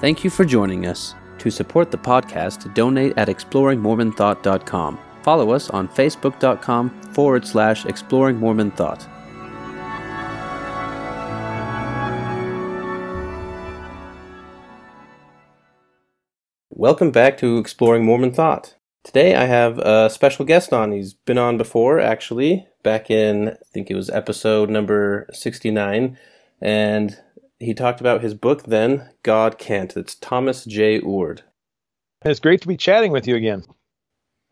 Thank you for joining us. To support the podcast, donate at exploringmormonthought.com. Follow us on facebook.com forward slash exploringmormonthought. Welcome back to Exploring Mormon Thought. Today I have a special guest on. He's been on before, actually, back in, I think it was episode number 69. And he talked about his book then, God Can't. It's Thomas J. Oord. It's great to be chatting with you again.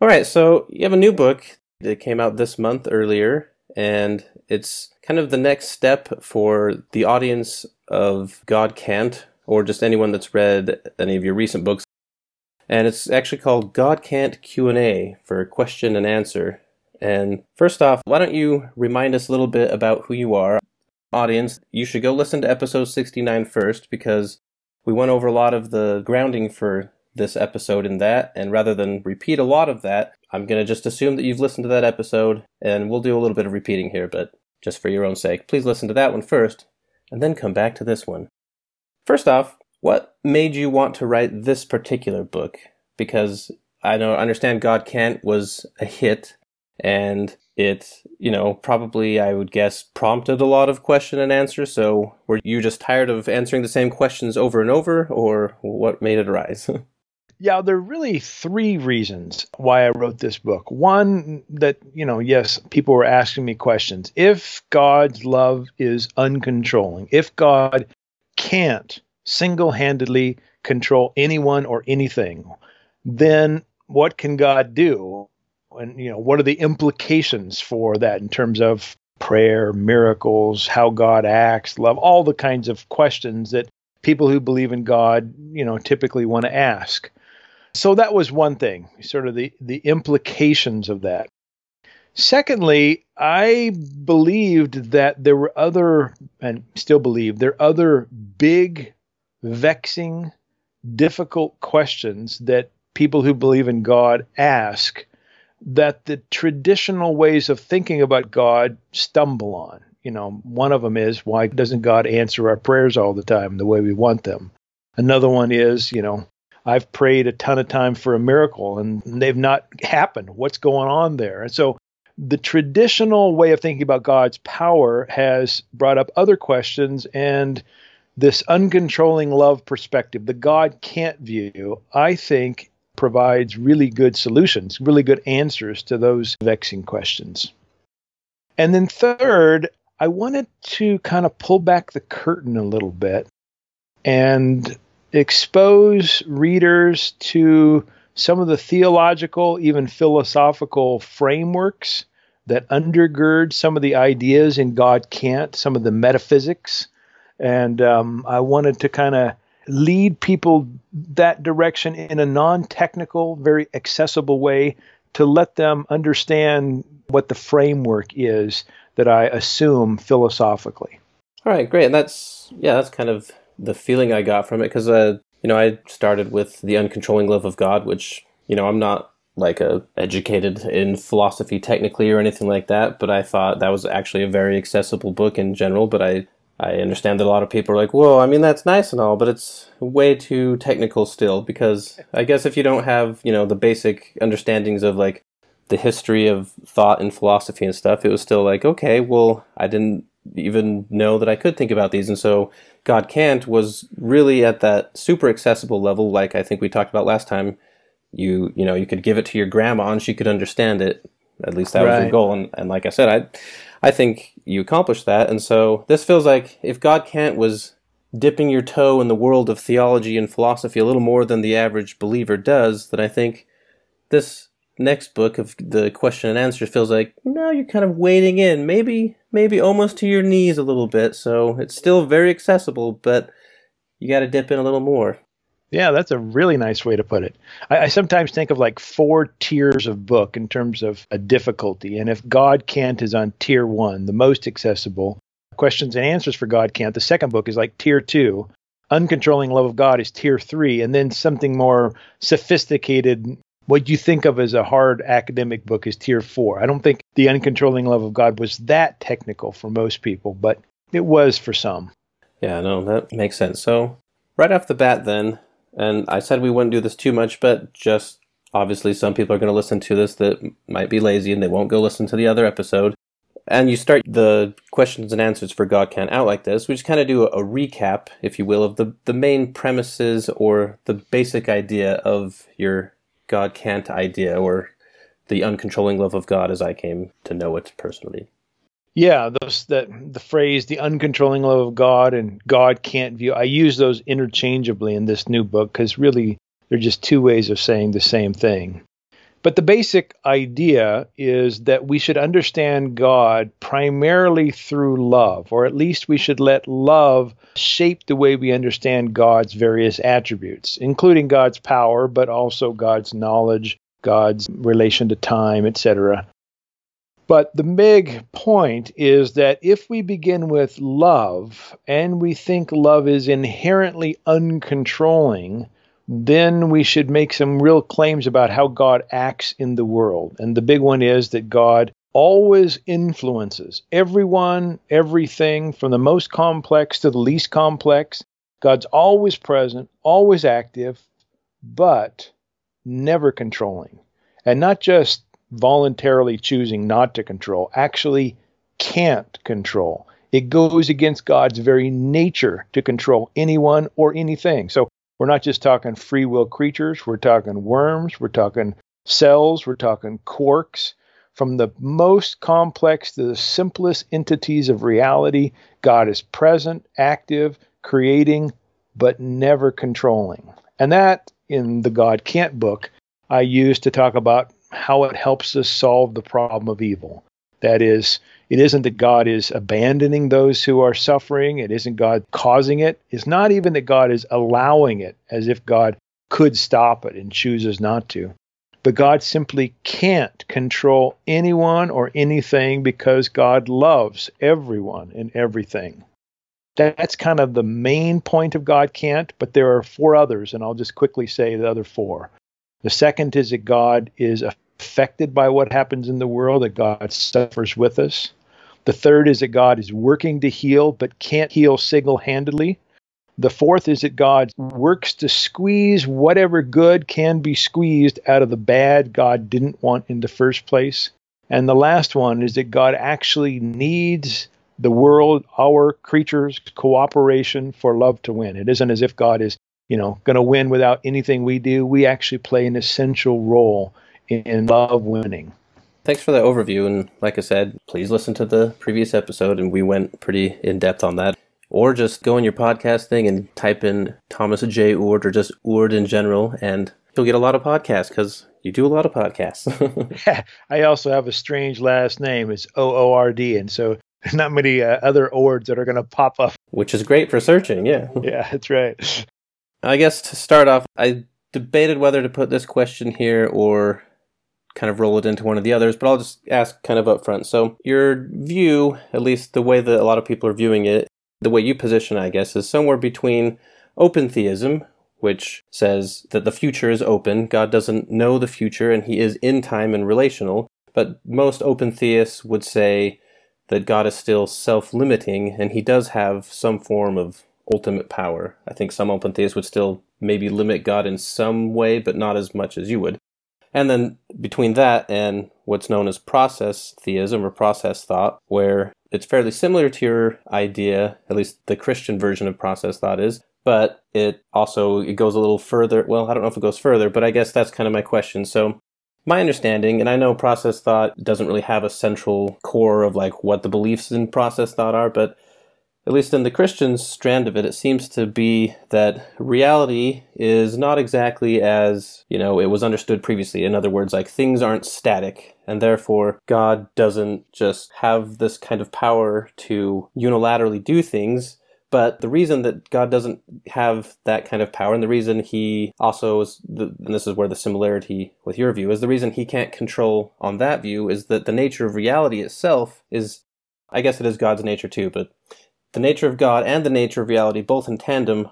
All right, so you have a new book that came out this month earlier, and it's kind of the next step for the audience of God Can't, or just anyone that's read any of your recent books. And it's actually called God Can't Q&A for question and answer. And first off, why don't you remind us a little bit about who you are? Audience, you should go listen to episode 69 first because we went over a lot of the grounding for this episode in that. And rather than repeat a lot of that, I'm going to just assume that you've listened to that episode and we'll do a little bit of repeating here, but just for your own sake, please listen to that one first and then come back to this one. First off, what made you want to write this particular book? Because I know understand God Can't was a hit and it, you know, probably I would guess prompted a lot of question and answer. So were you just tired of answering the same questions over and over, or what made it arise? yeah, there are really three reasons why I wrote this book. One, that, you know, yes, people were asking me questions. If God's love is uncontrolling, if God can't single handedly control anyone or anything, then what can God do? And you know what are the implications for that in terms of prayer, miracles, how God acts, love, all the kinds of questions that people who believe in God, you know, typically want to ask. So that was one thing, sort of the the implications of that. Secondly, I believed that there were other and still believe there are other big vexing difficult questions that people who believe in God ask that the traditional ways of thinking about God stumble on. You know, one of them is why doesn't God answer our prayers all the time the way we want them? Another one is, you know, I've prayed a ton of time for a miracle and they've not happened. What's going on there? And so the traditional way of thinking about God's power has brought up other questions and this uncontrolling love perspective, the God can't view, I think provides really good solutions, really good answers to those vexing questions. And then, third, I wanted to kind of pull back the curtain a little bit and expose readers to some of the theological, even philosophical frameworks that undergird some of the ideas in God Can't, some of the metaphysics. And um, I wanted to kind of lead people that direction in a non technical, very accessible way to let them understand what the framework is that I assume philosophically. All right, great. And that's, yeah, that's kind of the feeling I got from it because, uh, you know, I started with The Uncontrolling Love of God, which, you know, I'm not like a educated in philosophy technically or anything like that, but I thought that was actually a very accessible book in general, but I I understand that a lot of people are like, "Whoa, I mean that's nice and all, but it's way too technical still." Because I guess if you don't have, you know, the basic understandings of like the history of thought and philosophy and stuff, it was still like, okay, well, I didn't even know that I could think about these, and so God Can't was really at that super accessible level, like I think we talked about last time. You, you know, you could give it to your grandma and she could understand it. At least that right. was your goal, and, and like I said, I I think you accomplished that. And so this feels like if God Can't was dipping your toe in the world of theology and philosophy a little more than the average believer does, then I think this next book of the question and answer feels like no, you're kind of wading in, maybe maybe almost to your knees a little bit. So it's still very accessible, but you got to dip in a little more. Yeah, that's a really nice way to put it. I, I, sometimes think of like four tiers of book in terms of a difficulty. And if God Can't is on tier one, the most accessible, questions and answers for God Can't, the second book is like tier two. Uncontrolling Love of God is tier three. And then something more sophisticated, what you think of as a hard academic book, is tier four. I don't think The Uncontrolling Love of God was that technical for most people, but it was for some. Yeah, no, that makes sense. So right off the bat, then, and I said we wouldn't do this too much, but just obviously some people are going to listen to this that might be lazy and they won't go listen to the other episode. And you start the questions and answers for God Can't out like this. We just kind of do a, a recap, if you will, of the, the main premises or the basic idea of your God Can't idea or the uncontrolling love of God as I came to know it personally. Yeah, those that the phrase "the uncontrolling love of God" and "God can't view." I use those interchangeably in this new book because really they're just two ways of saying the same thing. But the basic idea is that we should understand God primarily through love, or at least we should let love shape the way we understand God's various attributes, including God's power, but also God's knowledge, God's relation to time, etc. But the big point is that if we begin with love and we think love is inherently uncontrolling, then we should make some real claims about how God acts in the world. And the big one is that God always influences everyone, everything, from the most complex to the least complex. God's always present, always active, but never controlling. And not just voluntarily choosing not to control, actually can't control. It goes against God's very nature to control anyone or anything. So we're not just talking free will creatures, we're talking worms, we're talking cells, we're talking quarks. From the most complex to the simplest entities of reality, God is present, active, creating, but never controlling. And that, in the God Can't book, I use to talk about how it helps us solve the problem of evil. That is, it isn't that God is abandoning those who are suffering, it isn't God causing it, it's not even that God is allowing it as if God could stop it and chooses not to. But God simply can't control anyone or anything because God loves everyone and everything. That's kind of the main point of God can't, but there are four others, and I'll just quickly say the other four. The second is that God is affected by what happens in the world, that God suffers with us. The third is that God is working to heal, but can't heal single handedly. The fourth is that God works to squeeze whatever good can be squeezed out of the bad God didn't want in the first place. And the last one is that God actually needs the world, our creatures' cooperation for love to win. It isn't as if God is, you know, going to win without anything we do. We actually play an essential role in love winning. Thanks for that overview. And like I said, please listen to the previous episode, and we went pretty in depth on that. Or just go in your podcast thing and type in Thomas J. Oord or just Oord in general, and you'll get a lot of podcasts because you do a lot of podcasts. yeah, I also have a strange last name. It's O O R D, and so there's not many uh, other Oords that are going to pop up. Which is great for searching, yeah. yeah, that's right. I guess to start off, I debated whether to put this question here or kind of roll it into one of the others, but I'll just ask kind of up front. So, your view, at least the way that a lot of people are viewing it, the way you position, I guess, is somewhere between open theism, which says that the future is open, God doesn't know the future, and he is in time and relational. But most open theists would say that God is still self limiting and he does have some form of ultimate power. I think some open theists would still maybe limit God in some way, but not as much as you would. And then between that and what's known as process theism or process thought, where it's fairly similar to your idea, at least the Christian version of process thought is, but it also it goes a little further. Well, I don't know if it goes further, but I guess that's kind of my question. So my understanding, and I know process thought doesn't really have a central core of like what the beliefs in process thought are, but at least in the Christian strand of it, it seems to be that reality is not exactly as, you know, it was understood previously. In other words, like things aren't static, and therefore God doesn't just have this kind of power to unilaterally do things. But the reason that God doesn't have that kind of power, and the reason he also is, the, and this is where the similarity with your view is, the reason he can't control on that view is that the nature of reality itself is, I guess it is God's nature too, but the nature of God and the nature of reality, both in tandem,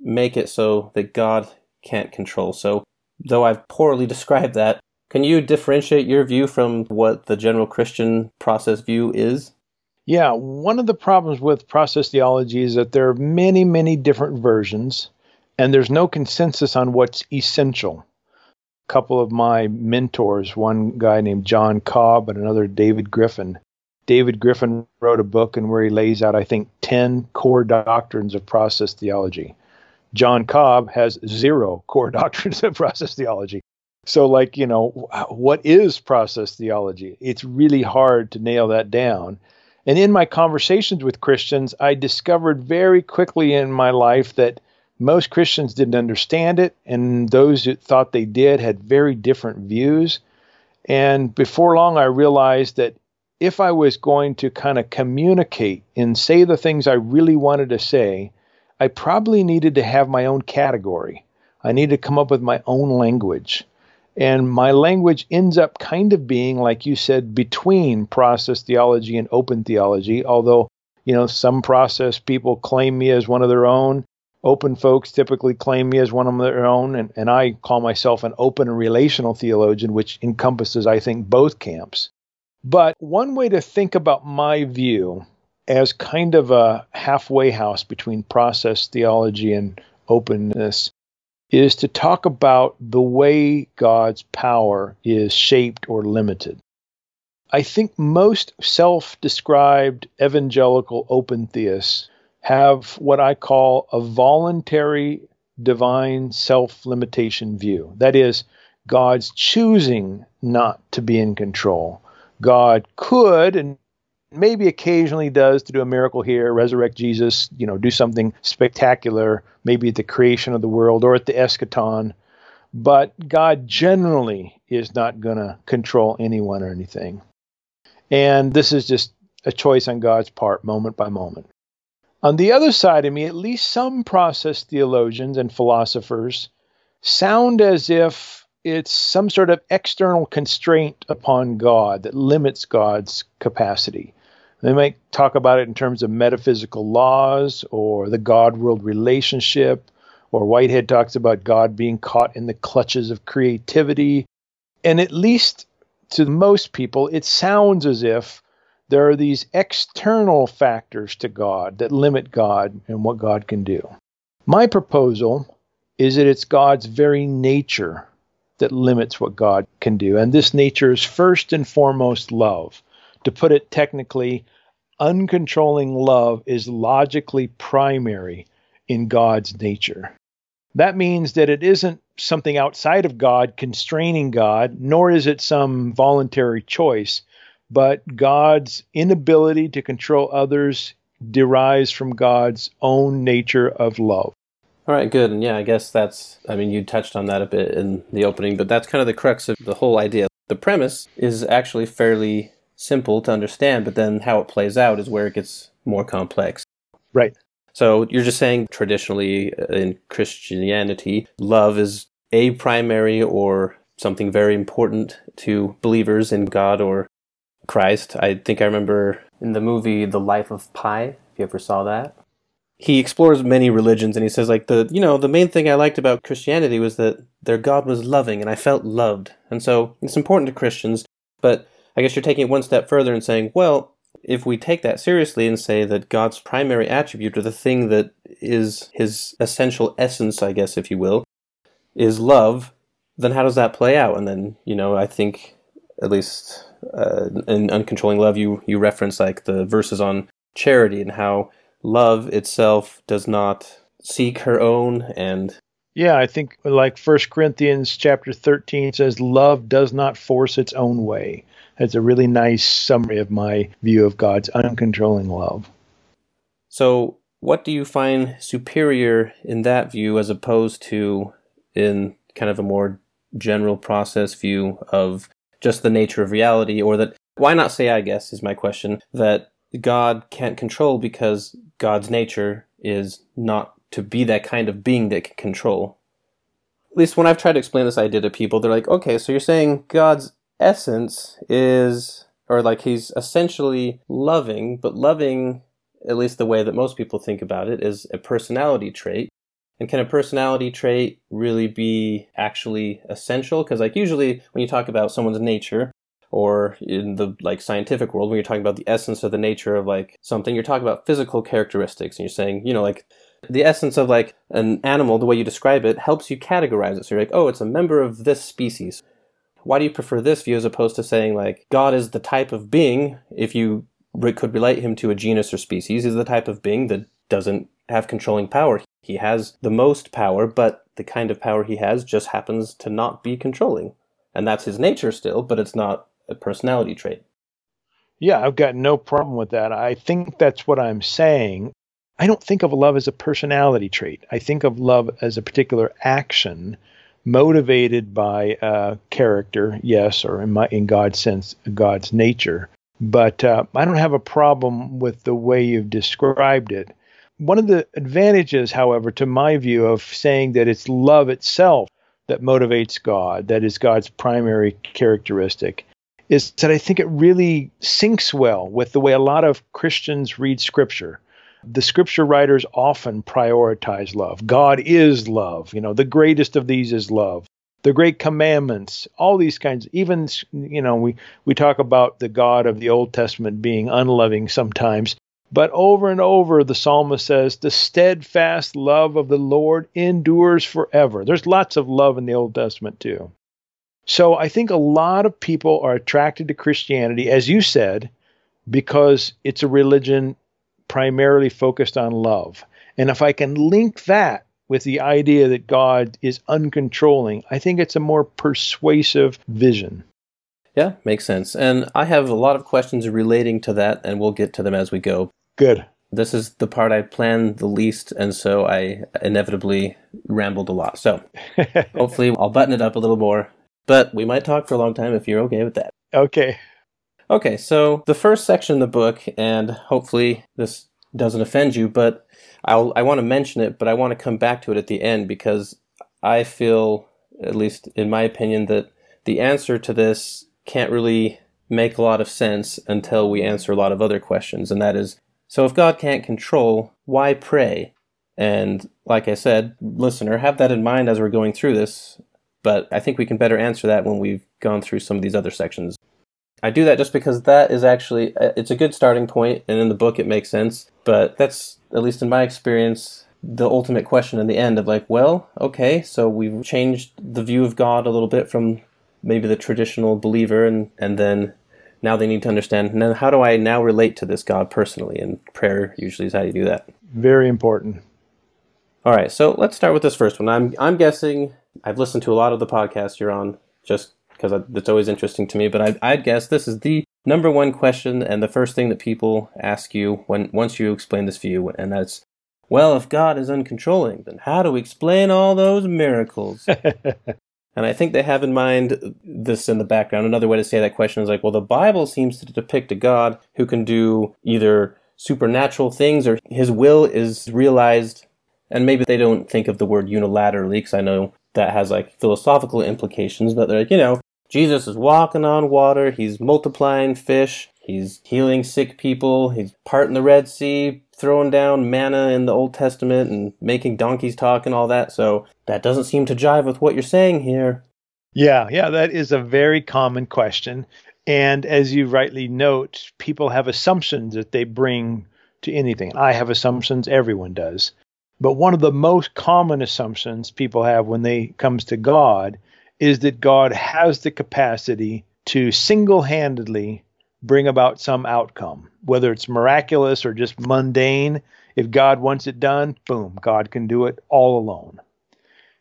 make it so that God can't control. So, though I've poorly described that, can you differentiate your view from what the general Christian process view is? Yeah, one of the problems with process theology is that there are many, many different versions. and there's no consensus on what's essential. A couple of my mentors, one guy named John Cobb and another David Griffin. David Griffin wrote a book and where he lays out, I think, 10 core doctrines of process theology. John Cobb has zero core doctrines of process theology. So, like, you know, what is process theology? It's really hard to nail that down. And in my conversations with Christians, I discovered very quickly in my life that most Christians didn't understand it, and those who thought they did had very different views. And before long, I realized that if I was going to kind of communicate and say the things I really wanted to say, I probably needed to have my own category. I needed to come up with my own language. And my language ends up kind of being, like you said, between process theology and open theology, although, you know, some process people claim me as one of their own. Open folks typically claim me as one of their own, and, and I call myself an open relational theologian, which encompasses, I think, both camps. But one way to think about my view as kind of a halfway house between process theology and openness is to talk about the way God's power is shaped or limited. I think most self described evangelical open theists have what I call a voluntary divine self limitation view. That is, God's choosing not to be in control. God could and maybe occasionally does to do a miracle here, resurrect Jesus, you know, do something spectacular, maybe at the creation of the world or at the eschaton. But God generally is not going to control anyone or anything. And this is just a choice on God's part, moment by moment. On the other side of me, at least some process theologians and philosophers sound as if it's some sort of external constraint upon God that limits God's capacity. They might talk about it in terms of metaphysical laws or the God world relationship, or Whitehead talks about God being caught in the clutches of creativity. And at least to most people, it sounds as if there are these external factors to God that limit God and what God can do. My proposal is that it's God's very nature that limits what God can do. And this nature is first and foremost love. To put it technically, uncontrolling love is logically primary in God's nature. That means that it isn't something outside of God constraining God, nor is it some voluntary choice but God's inability to control others derives from God's own nature of love. All right, good. And yeah, I guess that's, I mean, you touched on that a bit in the opening, but that's kind of the crux of the whole idea. The premise is actually fairly simple to understand, but then how it plays out is where it gets more complex. Right. So you're just saying traditionally uh, in Christianity, love is a primary or something very important to believers in God or Christ. I think I remember in the movie The Life of Pi, if you ever saw that. He explores many religions and he says like the you know, the main thing I liked about Christianity was that their God was loving and I felt loved. And so it's important to Christians, but I guess you're taking it one step further and saying, well, if we take that seriously and say that God's primary attribute or the thing that is his essential essence, I guess if you will, is love, then how does that play out? And then, you know, I think at least uh, in uncontrolling love you you reference like the verses on charity and how love itself does not seek her own and yeah i think like first corinthians chapter 13 says love does not force its own way. That's a really nice summary of my view of god's uncontrolling love. So what do you find superior in that view as opposed to in kind of a more general process view of just the nature of reality, or that why not say, I guess, is my question, that God can't control because God's nature is not to be that kind of being that can control. At least when I've tried to explain this idea to people, they're like, okay, so you're saying God's essence is, or like he's essentially loving, but loving, at least the way that most people think about it, is a personality trait. And can a personality trait really be actually essential? Because like usually when you talk about someone's nature, or in the like scientific world, when you're talking about the essence of the nature of like something, you're talking about physical characteristics, and you're saying, you know, like The essence of like an animal, the way you describe it, helps you categorize it. So you're like, oh, it's a member of this species. Why do you prefer this view as opposed to saying like God is the type of being, if you could relate him to a genus or species, is the type of being that doesn't have controlling power. He has the most power, but the kind of power he has just happens to not be controlling. And that's his nature still, but it's not a personality trait. Yeah, I've got no problem with that. I think that's what I'm saying. I don't think of love as a personality trait. I think of love as a particular action motivated by a character, yes, or in, my, in God's sense, God's nature. But uh, I don't have a problem with the way you've described it. One of the advantages, however, to my view of saying that it's love itself that motivates God, that is God's primary characteristic, is that I think it really syncs well with the way a lot of Christians read Scripture. The Scripture writers often prioritize love. God is love. You know, the greatest of these is love. The great commandments, all these kinds. Even you know, we we talk about the God of the Old Testament being unloving sometimes. But over and over, the psalmist says, the steadfast love of the Lord endures forever. There's lots of love in the Old Testament, too. So I think a lot of people are attracted to Christianity, as you said, because it's a religion primarily focused on love. And if I can link that with the idea that God is uncontrolling, I think it's a more persuasive vision. Yeah, makes sense. And I have a lot of questions relating to that, and we'll get to them as we go. Good. This is the part I planned the least, and so I inevitably rambled a lot. So hopefully I'll button it up a little more, but we might talk for a long time if you're okay with that. Okay. Okay, so the first section of the book, and hopefully this doesn't offend you, but I'll, I want to mention it, but I want to come back to it at the end because I feel, at least in my opinion, that the answer to this can't really make a lot of sense until we answer a lot of other questions, and that is so if God can't control, why pray? And like I said, listener, have that in mind as we're going through this, but I think we can better answer that when we've gone through some of these other sections. I do that just because that is actually uh, it's a good starting point and in the book it makes sense, but that's at least in my experience the ultimate question in the end of like, well, okay, so we've changed the view of God a little bit from maybe the traditional believer and and then now they need to understand and then how do i now relate to this god personally? And prayer usually is how you do that. Very important. All right so let's start with this first one. I'm i'm guessing i've listened to a lot of the podcasts you're on just because it's always interesting to me but I, i'd guess this is the number one question and the first thing that people ask you when once you explain this view and that's well if god is uncontrolling then how do we explain all those miracles And I think they have in mind this in the background. Another way to say that question is like, well, the Bible seems to depict a God who can do either supernatural things or his will is realized. And maybe they don't think of the word unilaterally because I know that has like philosophical implications, but they're like, you know, Jesus is walking on water, he's multiplying fish, he's healing sick people, he's parting the Red Sea, throwing down manna in the Old Testament and making donkeys talk and all that. So that doesn't seem to jive with what you're saying here. Yeah, yeah, that is a very common question. And as you rightly note, people have assumptions that they bring to anything. I have assumptions, everyone does. But one of the most common assumptions people have when they comes to God is that God has the capacity to single-handedly bring about some outcome, whether it's miraculous or just mundane. If God wants it done, boom, God can do it all alone.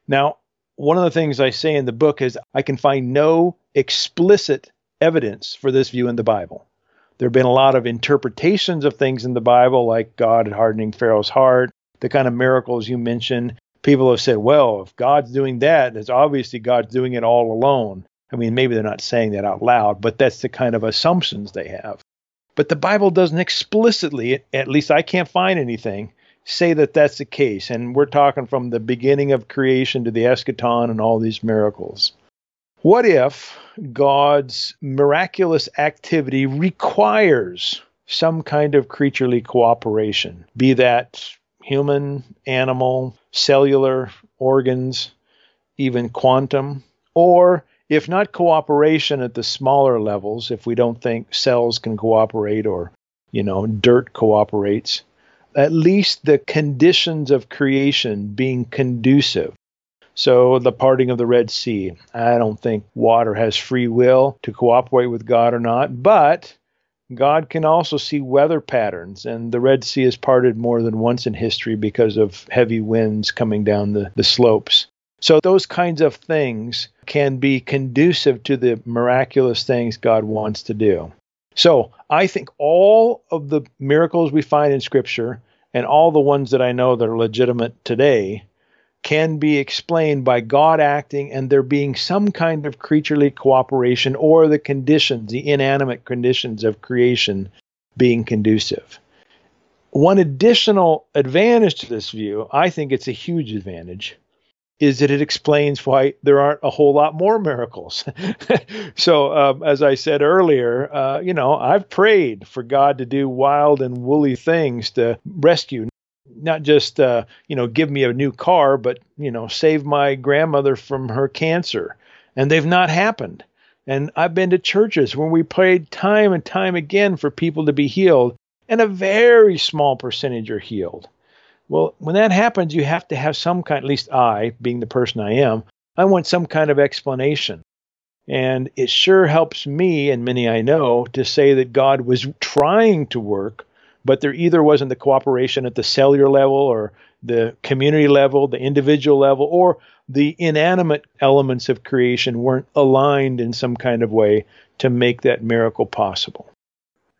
Now, one of the things I say in the book is I can find no explicit evidence for this view in the Bible. There have been a lot of interpretations of things in the Bible, like God hardening Pharaoh's heart, the kind of miracles you mentioned. People have said, well, if God's doing that, it's obviously God's doing it all alone. I mean, maybe they're not saying that out loud, but that's the kind of assumptions they have. But the Bible doesn't explicitly, at least I can't find anything, say that that's the case. And we're talking from the beginning of creation to the eschaton and all these miracles. What if God's miraculous activity requires some kind of creaturely cooperation, be that human, animal, cellular, organs, even quantum, or if not cooperation at the smaller levels, if we don't think cells can cooperate or, you know, dirt cooperates, at least the conditions of creation being conducive. So, the parting of the Red Sea, I don't think water has free will to cooperate with God or not, but God can also see weather patterns, and the Red Sea has parted more than once in history because of heavy winds coming down the, the slopes. So, those kinds of things can be conducive to the miraculous things God wants to do. So, I think all of the miracles we find in Scripture and all the ones that I know that are legitimate today can be explained by God acting and there being some kind of creaturely cooperation or the conditions, the inanimate conditions of creation being conducive. One additional advantage to this view, I think it's a huge advantage, is that it explains why there aren't a whole lot more miracles. so, um, as I said earlier, uh, you know, I've prayed for God to do wild and woolly things to rescue not just uh, you know give me a new car, but you know save my grandmother from her cancer, and they've not happened. And I've been to churches where we prayed time and time again for people to be healed, and a very small percentage are healed. Well, when that happens, you have to have some kind. At least I, being the person I am, I want some kind of explanation. And it sure helps me and many I know to say that God was trying to work but there either wasn't the cooperation at the cellular level or the community level, the individual level, or the inanimate elements of creation weren't aligned in some kind of way to make that miracle possible.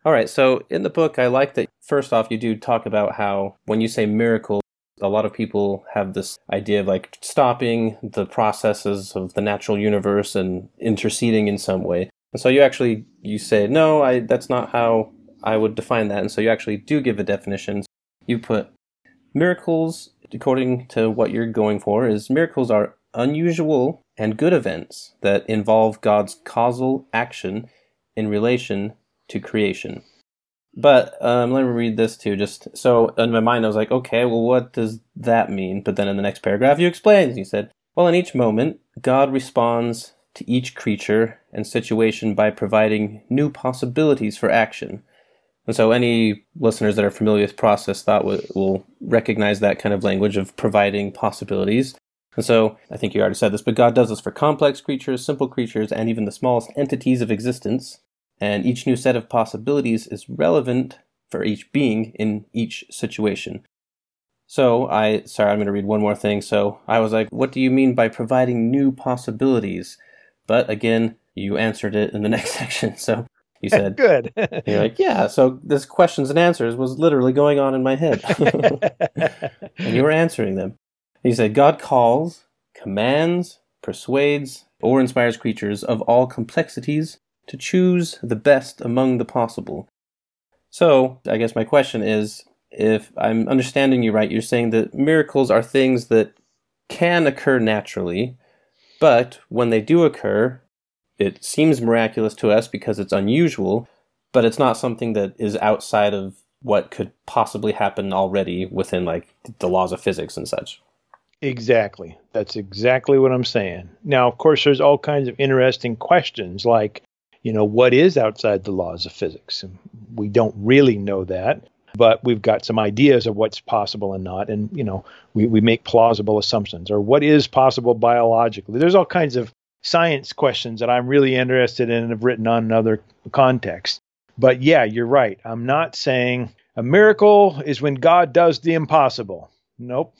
All right, so in the book, I like that first off, you do talk about how when you say miracle, a lot of people have this idea of like stopping the processes of the natural universe and interceding in some way. And so you actually you say, no, I that's not how I would define that. And so you actually do give a definition. You put miracles, according to what you're going for, is miracles are unusual and good events that involve God's causal action in relation to creation. But um, let me read this too. Just so in my mind, I was like, okay, well, what does that mean? But then in the next paragraph, you explain. You said, well, in each moment, God responds to each creature and situation by providing new possibilities for action. And so, any listeners that are familiar with process thought will, will recognize that kind of language of providing possibilities. And so, I think you already said this, but God does this for complex creatures, simple creatures, and even the smallest entities of existence. And each new set of possibilities is relevant for each being in each situation. So, I, sorry, I'm going to read one more thing. So, I was like, what do you mean by providing new possibilities? But again, you answered it in the next section. So, you said. Good. you're like, yeah. So this questions and answers was literally going on in my head, and you were answering them. He said, God calls, commands, persuades, or inspires creatures of all complexities to choose the best among the possible. So, I guess my question is if I'm understanding you right, you're saying that miracles are things that can occur naturally, but when they do occur, it seems miraculous to us because it's unusual, but it's not something that is outside of what could possibly happen already within like the laws of physics and such. Exactly. That's exactly what I'm saying. Now, of course, there's all kinds of interesting questions like, you know, what is outside the laws of physics? We don't really know that, but we've got some ideas of what's possible and not. And, you know, we, we make plausible assumptions or what is possible biologically. There's all kinds of science questions that I'm really interested in and have written on in other contexts. But yeah, you're right. I'm not saying a miracle is when God does the impossible. Nope.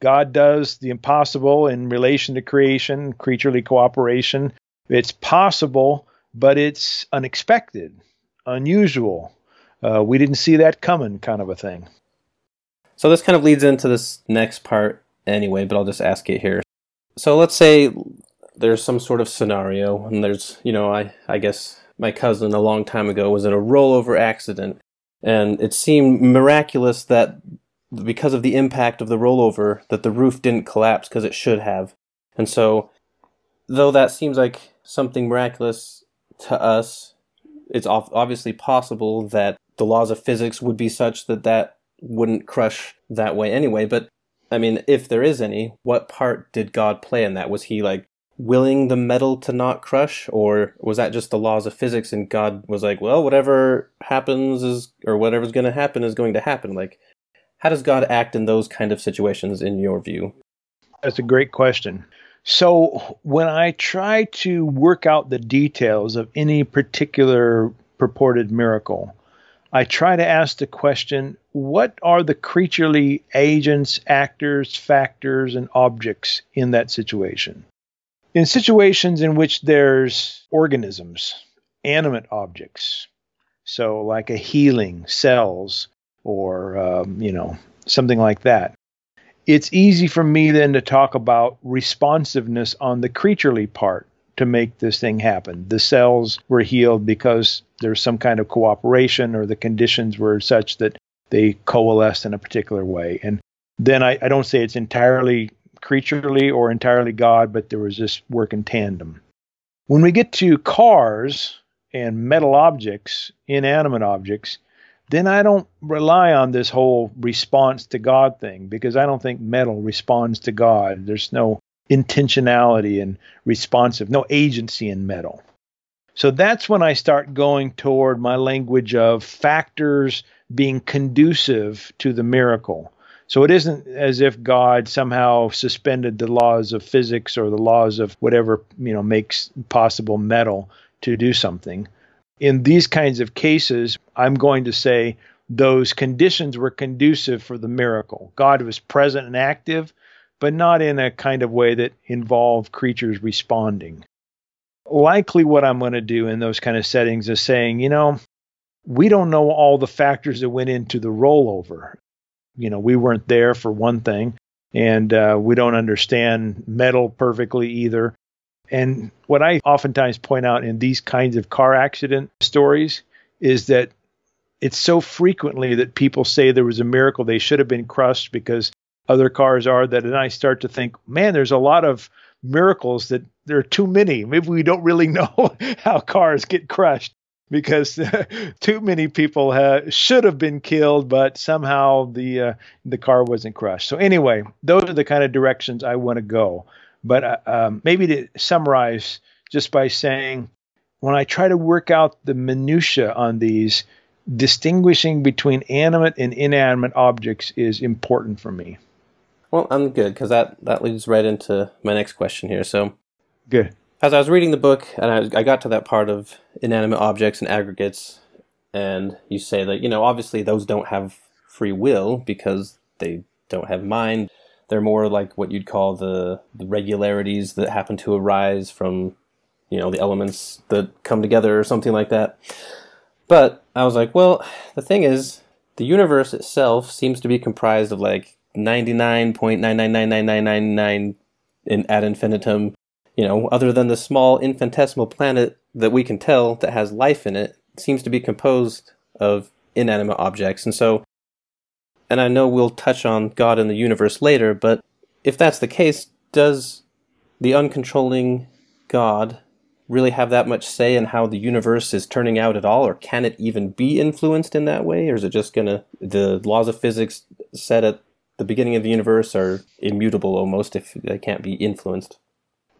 God does the impossible in relation to creation, creaturely cooperation. It's possible, but it's unexpected, unusual. Uh, we didn't see that coming, kind of a thing. So this kind of leads into this next part anyway, but I'll just ask it here. So let's say there's some sort of scenario, and there's, you know, I, I guess my cousin a long time ago was in a rollover accident, and it seemed miraculous that because of the impact of the rollover, that the roof didn't collapse because it should have. And so, though that seems like something miraculous to us, it's obviously possible that the laws of physics would be such that that wouldn't crush that way anyway. But I mean, if there is any, what part did God play in that? Was he like willing the metal to not crush or was that just the laws of physics and god was like well whatever happens is or whatever's going to happen is going to happen like how does God act in those kind of situations in your view? That's a great question. So, when I try to work out the details of any particular purported miracle, I try to ask the question what are the creaturely agents, actors, factors, and objects in that situation? In situations in which there's organisms, animate objects, so like a healing, cells, or, um, you know, something like that, it's easy for me then to talk about responsiveness on the creaturely part to make this thing happen. The cells were healed because there's some kind of cooperation or the conditions were such that they coalesced in a particular way. And then I, I don't say it's entirely creaturely or entirely God, but there was this work in tandem. When we get to cars and metal objects, inanimate objects, then I don't rely on this whole response to God thing because I don't think metal responds to God. There's no intentionality and responsive, no agency in metal. So that's when I start going toward my language of factors being conducive to the miracle. So it isn't as if God somehow suspended the laws of physics or the laws of whatever, you know, makes possible metal to do something. In these kinds of cases, I'm going to say those conditions were conducive for the miracle. God was present and active, but not in a kind of way that involved creatures responding. Likely, what I'm going to do in those kind of settings is saying, you know, we don't know all the factors that went into the rollover. You know, we weren't there for one thing, and uh, we don't understand metal perfectly either. And what I oftentimes point out in these kinds of car accident stories is that it's so frequently that people say there was a miracle they should have been crushed because other cars are that and I start to think, man, there's a lot of miracles that there are too many. Maybe we don't really know how cars get crushed because too many people ha- should have been killed, but somehow the uh, the car wasn't crushed. So anyway, those are the kind of directions I want to go. But uh, um, maybe to summarize, just by saying, when I try to work out the minutia on these, distinguishing between animate and inanimate objects is important for me. Well, I'm good because that that leads right into my next question here. So, good. As I was reading the book and I, I got to that part of inanimate objects and aggregates, and you say that you know obviously those don't have free will because they don't have mind. They're more like what you'd call the, the regularities that happen to arise from you know the elements that come together or something like that. But I was like, well, the thing is, the universe itself seems to be comprised of like 99.9999999 in ad infinitum, you know, other than the small infinitesimal planet that we can tell that has life in it, seems to be composed of inanimate objects. And so, and I know we'll touch on God and the universe later, but if that's the case, does the uncontrolling God really have that much say in how the universe is turning out at all, or can it even be influenced in that way, or is it just gonna the laws of physics set at the beginning of the universe are immutable almost if they can't be influenced.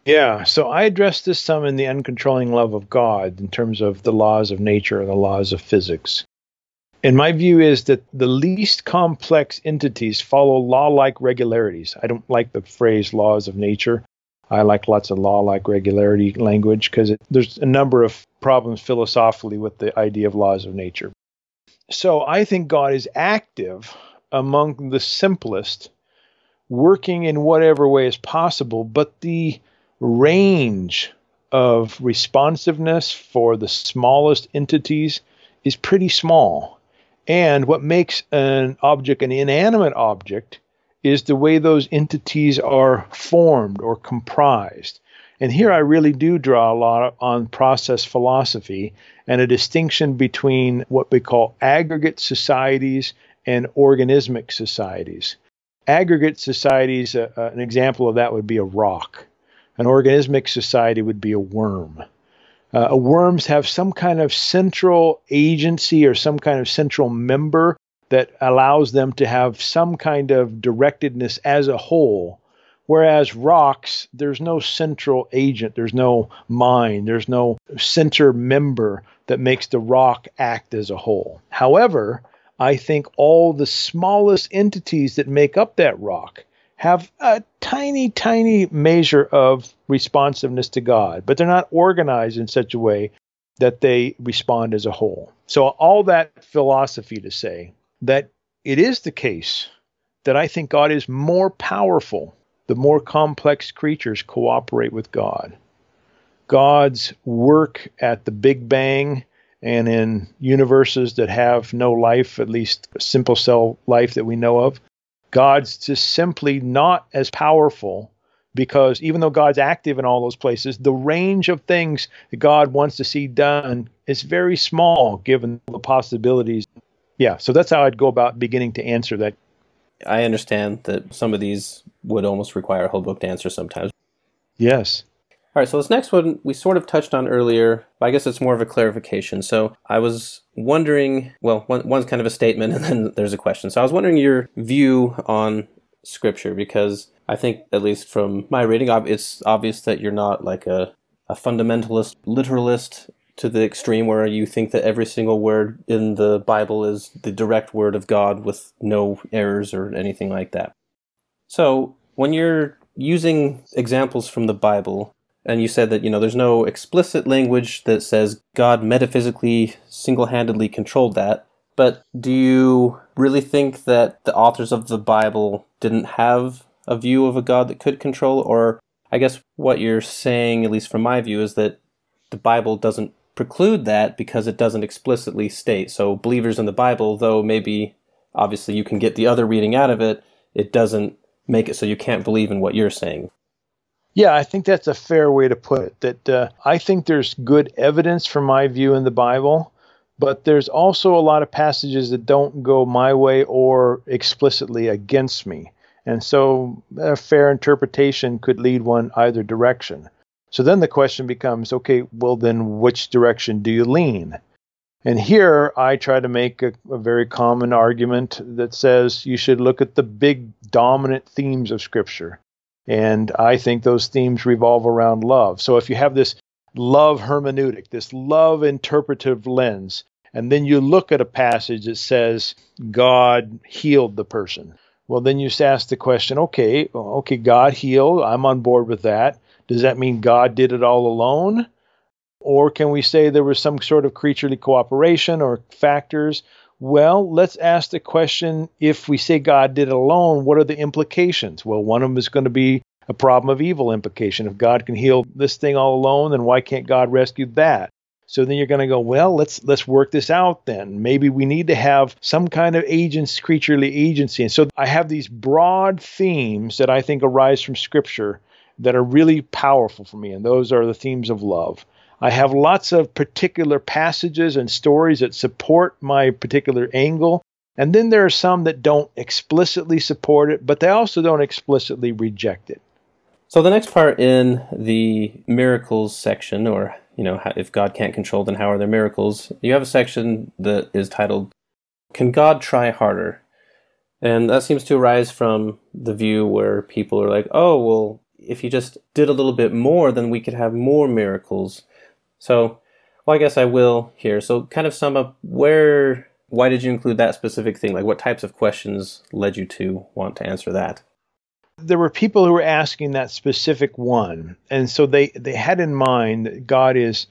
Yeah, so I address this some in the uncontrolling love of God in terms of the laws of nature and the laws of physics. And my view is that the least complex entities follow law like regularities. I don't like the phrase laws of nature. I like lots of law like regularity language because there's a number of problems philosophically with the idea of laws of nature. So I think God is active among the simplest, working in whatever way is possible, but the range of responsiveness for the smallest entities is pretty small. And what makes an object an inanimate object is the way those entities are formed or comprised. And here I really do draw a lot on process philosophy and a distinction between what we call aggregate societies and organismic societies. Aggregate societies, uh, uh, an example of that would be a rock. An organismic society would be a worm. Uh, worms have some kind of central agency or some kind of central member that allows them to have some kind of directedness as a whole. Whereas rocks, there's no central agent, there's no mind, there's no center member that makes the rock act as a whole. However, I think all the smallest entities that make up that rock have a tiny, tiny measure of responsiveness to God, but they're not organized in such a way that they respond as a whole. So, all that philosophy to say that it is the case that I think God is more powerful the more complex creatures cooperate with God. God's work at the Big Bang and in universes that have no life, at least simple cell life that we know of, God's just simply not as powerful because even though God's active in all those places, the range of things that God wants to see done is very small given the possibilities. Yeah, so that's how I'd go about beginning to answer that. I understand that some of these would almost require a whole book to answer sometimes. Yes. All right, so this next one we sort of touched on earlier, but I guess it's more of a clarification. So I was wondering, well, one, one's kind of a statement and then there's a question. So I was wondering your view on scripture because I think, at least from my reading, it's obvious that you're not like a, a fundamentalist, literalist to the extreme where you think that every single word in the Bible is the direct word of God with no errors or anything like that. So when you're using examples from the Bible, and you said that you know there's no explicit language that says God metaphysically single-handedly controlled that. But do you really think that the authors of the Bible didn't have a view of a God that could control? Or I guess what you're saying, at least from my view, is that the Bible doesn't preclude that because it doesn't explicitly state. So believers in the Bible, though maybe obviously you can get the other reading out of it, it doesn't make it so you can't believe in what you're saying. Yeah, I think that's a fair way to put it. That uh, I think there's good evidence for my view in the Bible, but there's also a lot of passages that don't go my way or explicitly against me. And so a fair interpretation could lead one either direction. So then the question becomes okay, well, then which direction do you lean? And here I try to make a, a, very common argument that says you should look at the big dominant themes of Scripture. And I think those themes revolve around love. So if you have this love hermeneutic, this love interpretive lens, and then you look at a passage that says God healed the person. Well, then you ask the question, okay, okay, God healed. I'm on board with that. Does that mean God did it all alone? Or can we say there was some sort of creaturely cooperation or factors? Well, let's ask the question if we say God did it alone, what are the implications? Well, one of them is going to be a problem of evil implication. If God can heal this thing all alone, then why can't God rescue that? So then you're going to go, well, let's let's work this out then. Maybe we need to have some kind of agents, creaturely agency. And so I have these broad themes that I think arise from scripture that are really powerful for me, and those are the themes of love. I have lots of particular passages and stories that support my particular angle. And then there are some that don't explicitly support it, but they also don't explicitly reject it. So the next part in the miracles section, or you know, if God can't control, then how are there miracles? You have a section that is titled "Can God Try Harder?" And that seems to arise from the view where people are like, "Oh, well, if you just did a little bit more, then we could have more miracles." So, well, I guess I will here. So, kind of sum up where, why did you include that specific thing? Like, what types of questions led you to want to answer that? There were people who were asking that specific one, and so they they had in mind that God is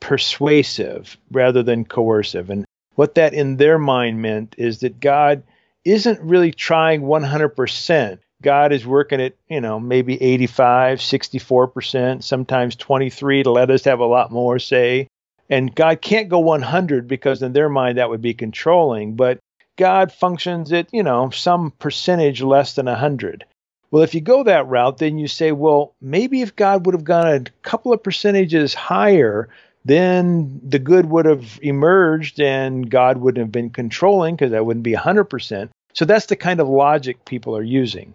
persuasive rather than coercive, and what that in their mind meant is that God isn't really trying 100%. God is working at, you know, maybe 85, 64%, sometimes 23 to let us have a lot more say. And God can't go 100 because in their mind that would be controlling, but God functions at, you know, some percentage less than 100. Well, if you go that route, then you say, well, maybe if God would have gone a couple of percentages higher, then the good would have emerged and God wouldn't have been controlling because that wouldn't be 100%. So that's the kind of logic people are using.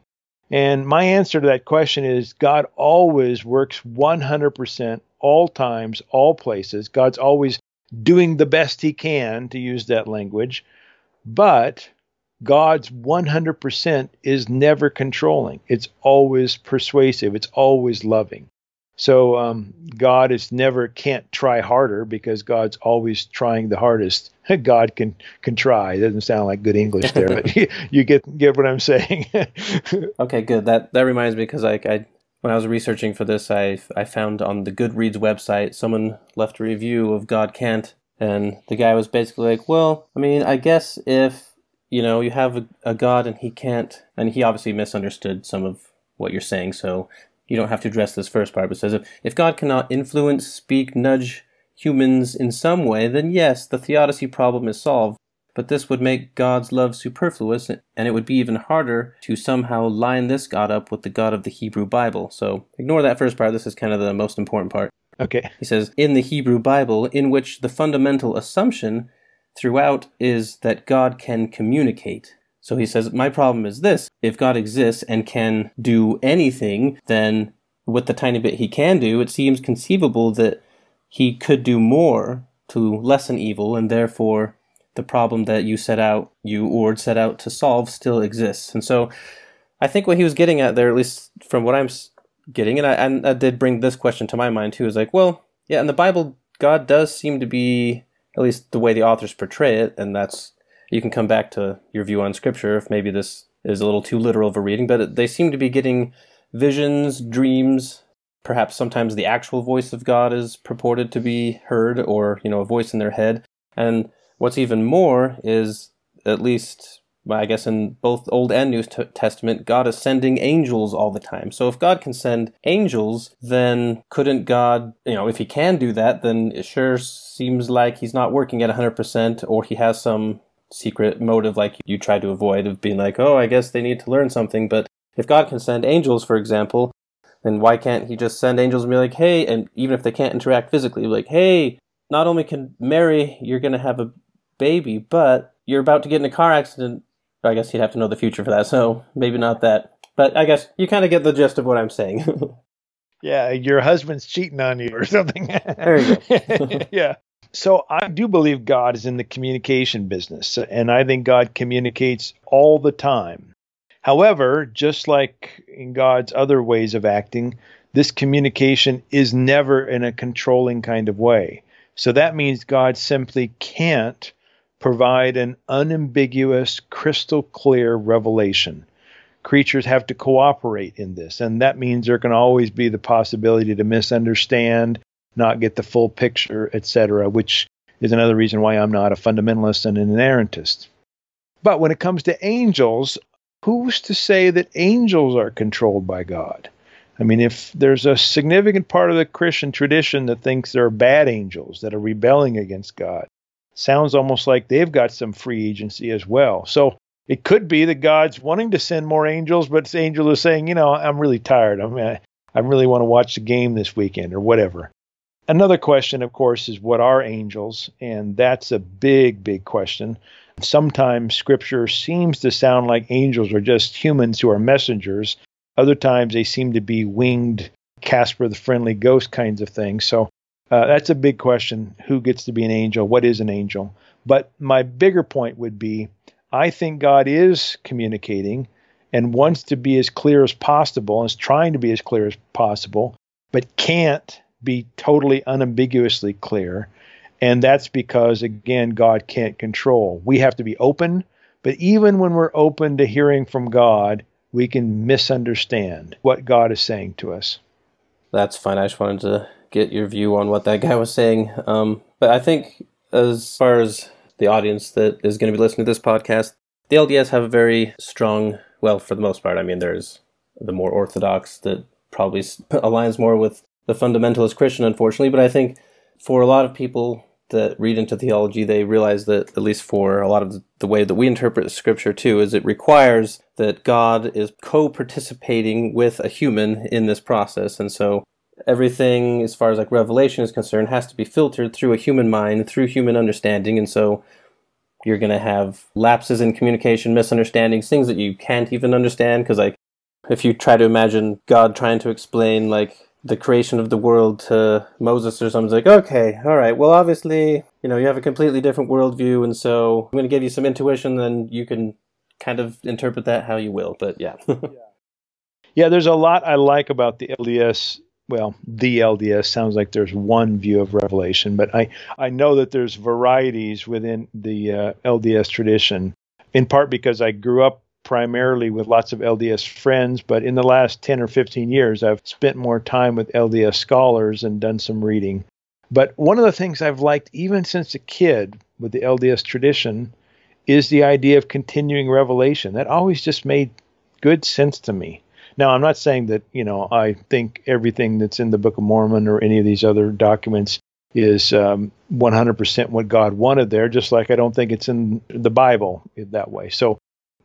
And my answer to that question is God always works 100% all times, all places. God's always doing the best he can, to use that language. But God's 100% is never controlling, it's always persuasive, it's always loving. So um, God is never can't try harder because God's always trying the hardest. God can can try. It doesn't sound like good English there, but you, you get get what I'm saying. okay, good. That that reminds me because I, I when I was researching for this, I I found on the Goodreads website someone left a review of God Can't, and the guy was basically like, "Well, I mean, I guess if you know you have a, a God and he can't, and he obviously misunderstood some of what you're saying, so you don't have to address this first part, but says if, if God cannot influence, speak, nudge humans in some way, then yes, the theodicy problem is solved. But this would make God's love superfluous, and it would be even harder to somehow line this God up with the God of the Hebrew Bible. So ignore that first part. This is kind of the most important part. Okay. He says, in the Hebrew Bible, in which the fundamental assumption throughout is that God can communicate. So he says, My problem is this if God exists and can do anything, then with the tiny bit he can do, it seems conceivable that he could do more to lessen evil, and therefore the problem that you set out, you Oord set out to solve, still exists. And so I think what he was getting at there, at least from what I'm getting, and I, and I did bring this question to my mind too, is like, well, yeah, in the Bible, God does seem to be, at least the way the authors portray it, and that's you can come back to your view on scripture if maybe this is a little too literal of a reading, but they seem to be getting visions, dreams, perhaps sometimes the actual voice of God is purported to be heard or, you know, a voice in their head. And what's even more is at least I guess in both Old and New Testament, God is sending angels all the time. So if God can send angels, then couldn't God, you know, if he can do that, then it sure seems like he's not working at 100% or he has some secret motive like you try to avoid of being like, oh, I guess they need to learn something. But if God can send angels, for example, then why can't he just send angels and be like, hey, and even if they can't interact physically, like, hey, not only can Mary, you're going to have a baby, but you're about to get in a car accident. I guess you'd have to know the future for that, so maybe not that. But I guess you kind of get the gist of what I'm saying. yeah, your husband's cheating on you or something. there you go. yeah. So I do believe God is in the communication business, and I think God communicates all the time. However, just like in God's other ways of acting, this communication is never in a controlling kind of way. So that means God simply can't provide an unambiguous, crystal clear revelation. Creatures have to cooperate in this, and that means there can always be the possibility to misunderstand not get the full picture, etc., which is another reason why I'm not a fundamentalist and an inerrantist. But when it comes to angels, who's to say that angels are controlled by God? I mean, if there's a significant part of the Christian tradition that thinks there are bad angels that are rebelling against God, sounds almost like they've got some free agency as well. So it could be that God's wanting to send more angels, but the angel is saying, you know, I'm really tired. I'm, uh, I really want to watch the game this weekend or whatever. Another question, of course, is what are angels? And that's a big, big question. Sometimes scripture seems to sound like angels are just humans who are messengers. Other times they seem to be winged Casper the Friendly Ghost kinds of things. So uh, that's a big question. Who gets to be an angel? What is an angel? But my bigger point would be I think God is communicating and wants to be as clear as possible and is trying to be as clear as possible, but can't be totally unambiguously clear. And that's because, again, God can't control. We have to be open, but even when we're open to hearing from God, we can misunderstand what God is saying to us. That's fine. I just wanted to get your view on what that guy was saying. Um, but I think, as far as the audience that is going to be listening to this podcast, the LDS have a very strong, well, for the most part, I mean, there's the more orthodox that probably aligns more with the fundamentalist Christian, unfortunately. But I think for a lot of people that read into theology, they realize that, at least for a lot of the way that we interpret Scripture too, is it requires that God is co participating with a human in this process. And so everything, as far as like revelation is concerned, has to be filtered through a human mind, through human understanding. And so you're going to have lapses in communication, misunderstandings, things that you can't even understand. Because, like, if you try to imagine God trying to explain, like, the creation of the world to Moses or something. It's like, okay, all right, well, obviously, you know, you have a completely different worldview, and so I'm going to give you some intuition, then you can kind of interpret that how you will. But yeah. yeah. Yeah, there's a lot I like about the LDS well, the LDS sounds like there's one view of revelation, but I, I know that there's varieties within the uh, LDS tradition, in part because I grew up primarily with lots of LDS friends, but in the last 10 or 15 years, I've spent more time with LDS scholars and done some reading. But one of the things I've liked even since a kid with the LDS tradition is the idea of continuing revelation. That always just made good sense to me. Now, I'm not saying that, you know, I think everything that's in the Book of Mormon or any of these other documents is um, 100% what God wanted there, just like I don't think it's in the Bible that way. So,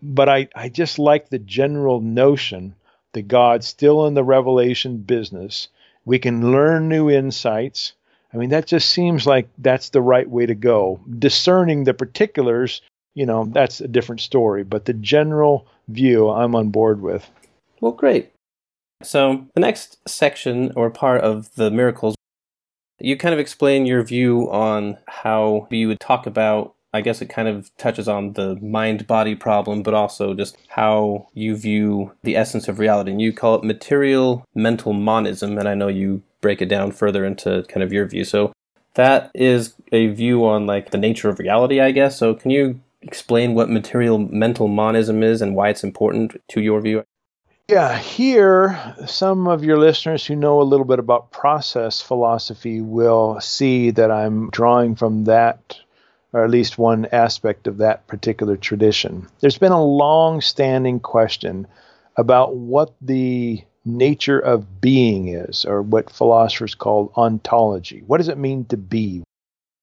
but I, I just like the general notion that God's still in the revelation business. We can learn new insights. I mean, that just seems like that's the right way to go. Discerning the particulars, you know, that's a different story. But the general view, I'm on board with. Well, great. So, the next section or part of the miracles, you kind of explain your view on how you would talk about. I guess it kind of touches on the mind body problem, but also just how you view the essence of reality. And you call it material mental monism. And I know you break it down further into kind of your view. So, that is a view on like the nature of reality, I guess. So, can you explain what material mental monism is and why it's important to your view? Yeah, here, some of your listeners who know a little bit about process philosophy will see that I'm drawing from that, or at least one aspect of that particular tradition. There's been a long standing question about what the nature of being is, or what philosophers call ontology. What does it mean to be?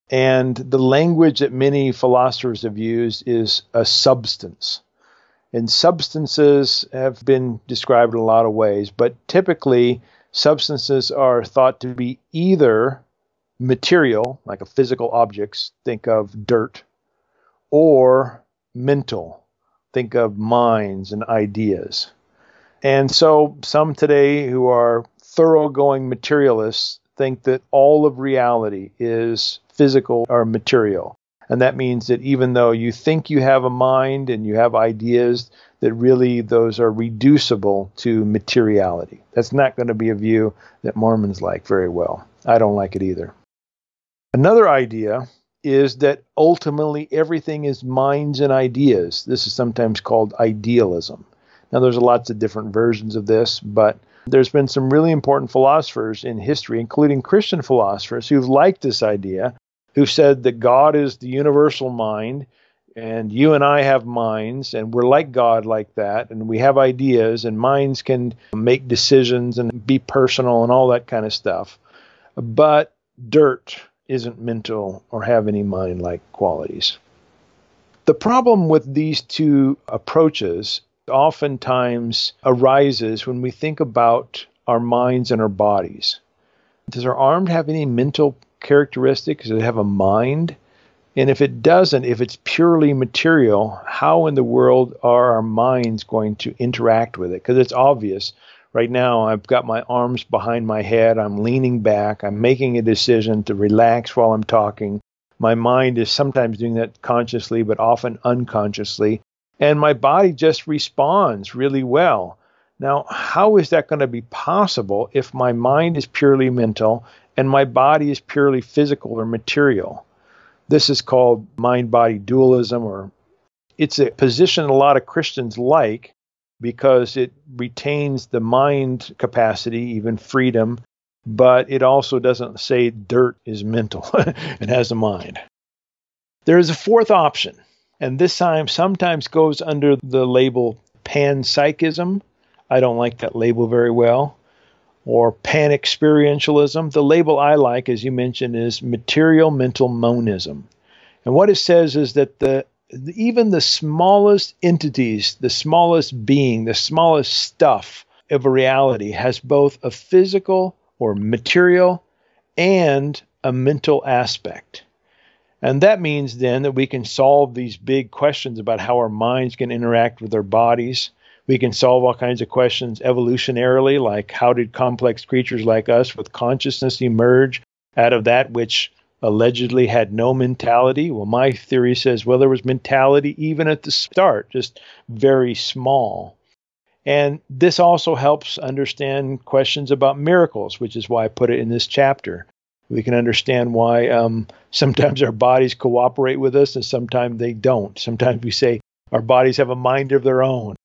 And the language that many philosophers have used is a substance and substances have been described in a lot of ways, but typically substances are thought to be either material, like a physical objects, think of dirt, or mental, think of minds and ideas. And so some today who are thoroughgoing materialists think that all of reality is physical or material. And that means that even though you think you have a mind and you have ideas, that really those are reducible to materiality. That's not going to be a view that Mormons like very well. I don't like it either. Another idea is that ultimately everything is minds and ideas. This is sometimes called idealism. Now, there's lots of different versions of this, but there's been some really important philosophers in history, including Christian philosophers, who've liked this idea who said that God is the universal mind and you and I have minds and we're like God like that and we have ideas and minds can make decisions and be personal and all that kind of stuff. But dirt isn't mental or have any mind like qualities. The problem with these two approaches oftentimes arises when we think about our minds and our bodies. Does our arm have any mental characteristics? Does it have a mind? And if it doesn't, if it's purely material, how in the world are our minds going to interact with it? Because it's obvious. Right now, I've got my arms behind my head. I'm leaning back. I'm making a decision to relax while I'm talking. My mind is sometimes doing that consciously, but often unconsciously. And my body just responds really well. Now, how is that going to be possible if my mind is purely mental and my body is purely physical or material. This is called mind body dualism, or it's a position a lot of Christians like because it retains the mind capacity, even freedom, but it also doesn't say dirt is mental, it has a mind. There is a fourth option, and this time sometimes goes under the label panpsychism. I don't like that label very well or panexperientialism. The label I like, as you mentioned, is material mental monism. And what it says is that the even the smallest entities, the smallest being, the smallest stuff of a reality has both a physical or material and a mental aspect. And that means then that we can solve these big questions about how our minds can interact with our bodies, we can solve all kinds of questions evolutionarily, like how did complex creatures like us with consciousness emerge out of that which allegedly had no mentality? Well, my theory says, well, there was mentality even at the start, just very small. And this also helps understand questions about miracles, which is why I put it in this chapter. We can understand why um, sometimes our bodies cooperate with us and sometimes they don't. Sometimes we say our bodies have a mind of their own.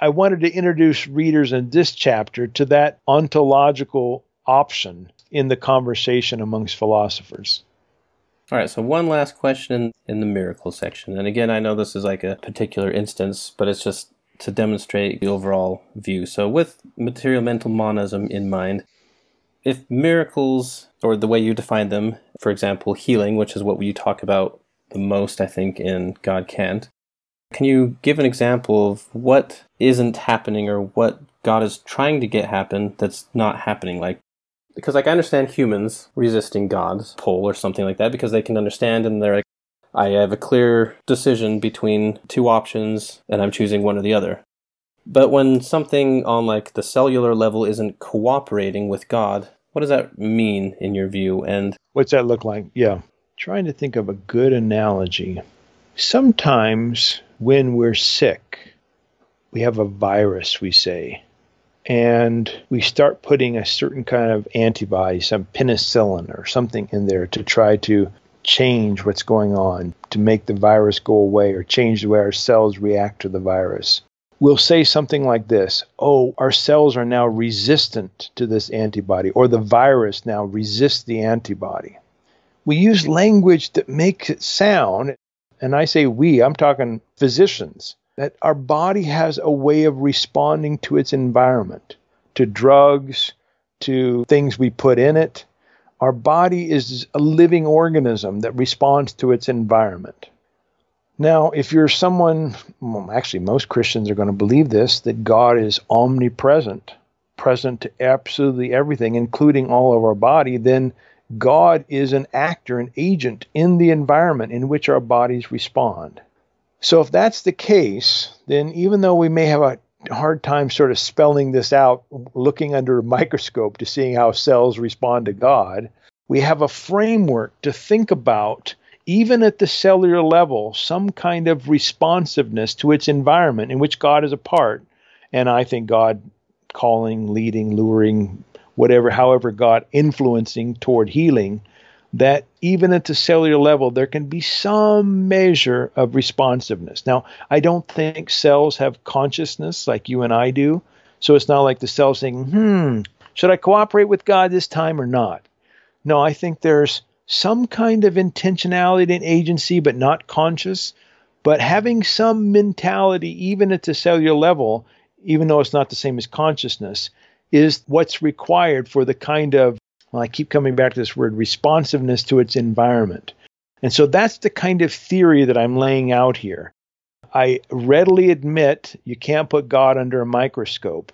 I wanted to introduce readers in this chapter to that ontological option in the conversation amongst philosophers. All right, so one last question in the miracle section. And again, I know this is like a particular instance, but it's just to demonstrate the overall view. So, with material mental monism in mind, if miracles, or the way you define them, for example, healing, which is what we talk about the most, I think, in God Can't, can you give an example of what isn't happening or what God is trying to get happen that's not happening? Like, because like I understand humans resisting God's pull or something like that because they can understand and they're like, I have a clear decision between two options and I'm choosing one or the other. But when something on like the cellular level isn't cooperating with God, what does that mean in your view? And what's that look like? Yeah. Trying to think of a good analogy. Sometimes when we're sick, we have a virus, we say, and we start putting a certain kind of antibody, some penicillin or something in there to try to change what's going on, to make the virus go away or change the way our cells react to the virus. We'll say something like this Oh, our cells are now resistant to this antibody, or the virus now resists the antibody. We use language that makes it sound and I say we, I'm talking physicians, that our body has a way of responding to its environment, to drugs, to things we put in it. Our body is a living organism that responds to its environment. Now, if you're someone, well, actually, most Christians are going to believe this, that God is omnipresent, present to absolutely everything, including all of our body, then God is an actor, an agent in the environment in which our bodies respond. So, if that's the case, then even though we may have a hard time sort of spelling this out, looking under a microscope to seeing how cells respond to God, we have a framework to think about, even at the cellular level, some kind of responsiveness to its environment in which God is a part. And I think God calling, leading, luring, whatever, however, God influencing toward healing, that even at the cellular level, there can be some measure of responsiveness. Now, I don't think cells have consciousness like you and I do. So it's not like the cells saying, hmm, should I cooperate with God this time or not? No, I think there's some kind of intentionality and agency, but not conscious. But having some mentality, even at the cellular level, even though it's not the same as consciousness, is what's required for the kind of, well, I keep coming back to this word, responsiveness to its environment. And so that's the kind of theory that I'm laying out here. I readily admit you can't put God under a microscope,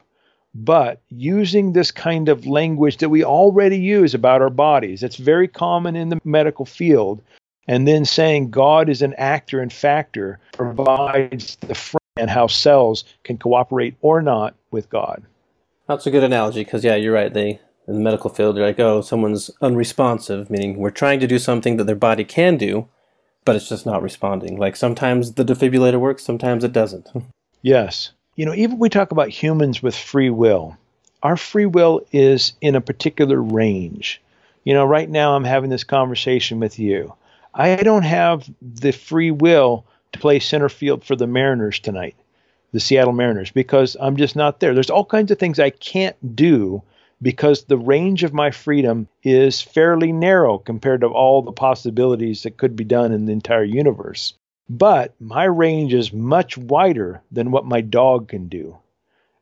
but using this kind of language that we already use about our bodies, it's very common in the medical field, and then saying God is an actor and factor provides the frame and how cells can cooperate or not with God. That's a good analogy because, yeah, you're right. They in the medical field, they're like, oh, someone's unresponsive, meaning we're trying to do something that their body can do, but it's just not responding. Like sometimes the defibrillator works, sometimes it doesn't. yes. You know, even we talk about humans with free will, our free will is in a particular range. You know, right now I'm having this conversation with you. I don't have the free will to play center field for the Mariners tonight the Seattle Mariners because I'm just not there. There's all kinds of things I can't do because the range of my freedom is fairly narrow compared to all the possibilities that could be done in the entire universe. But my range is much wider than what my dog can do.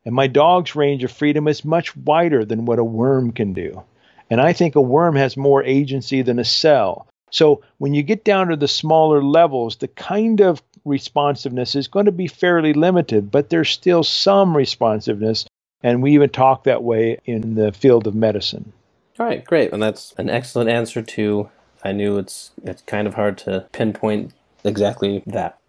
And my dog's range of freedom is much wider than what a worm can do. And I think a worm has more agency than a cell. So when you get down to the smaller levels, the kind of responsiveness is going to be fairly limited, but there's still some responsiveness. And we even talk that way in the field of medicine. All right, great. And that's an excellent answer to I knew it's it's kind of hard to pinpoint exactly that.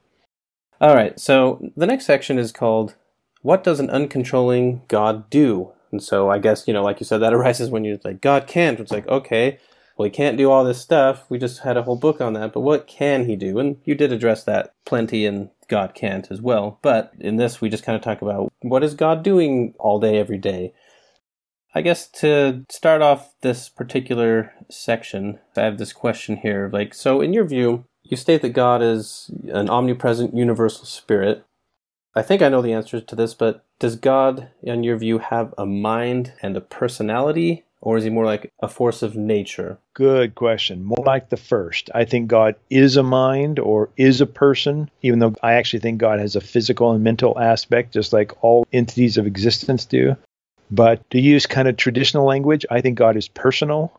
All right, so the next section is called What Does an Uncontrolling God Do? And so I guess, you know, like you said, that arises when you're like, God can't. It's like, okay, well, he can't do all this stuff. We just had a whole book on that, but what can he do? And you did address that plenty in God Can't as well. But in this, we just kind of talk about what is God doing all day, every day? I guess to start off this particular section, I have this question here. Like, so in your view, you state that God is an omnipresent universal spirit. I think I know the answer to this, but does God, in your view, have a mind and a personality? Or is he more like a force of nature? Good question. More like the first. I think God is a mind or is a person, even though I actually think God has a physical and mental aspect, just like all entities of existence do. But to use kind of traditional language, I think God is personal.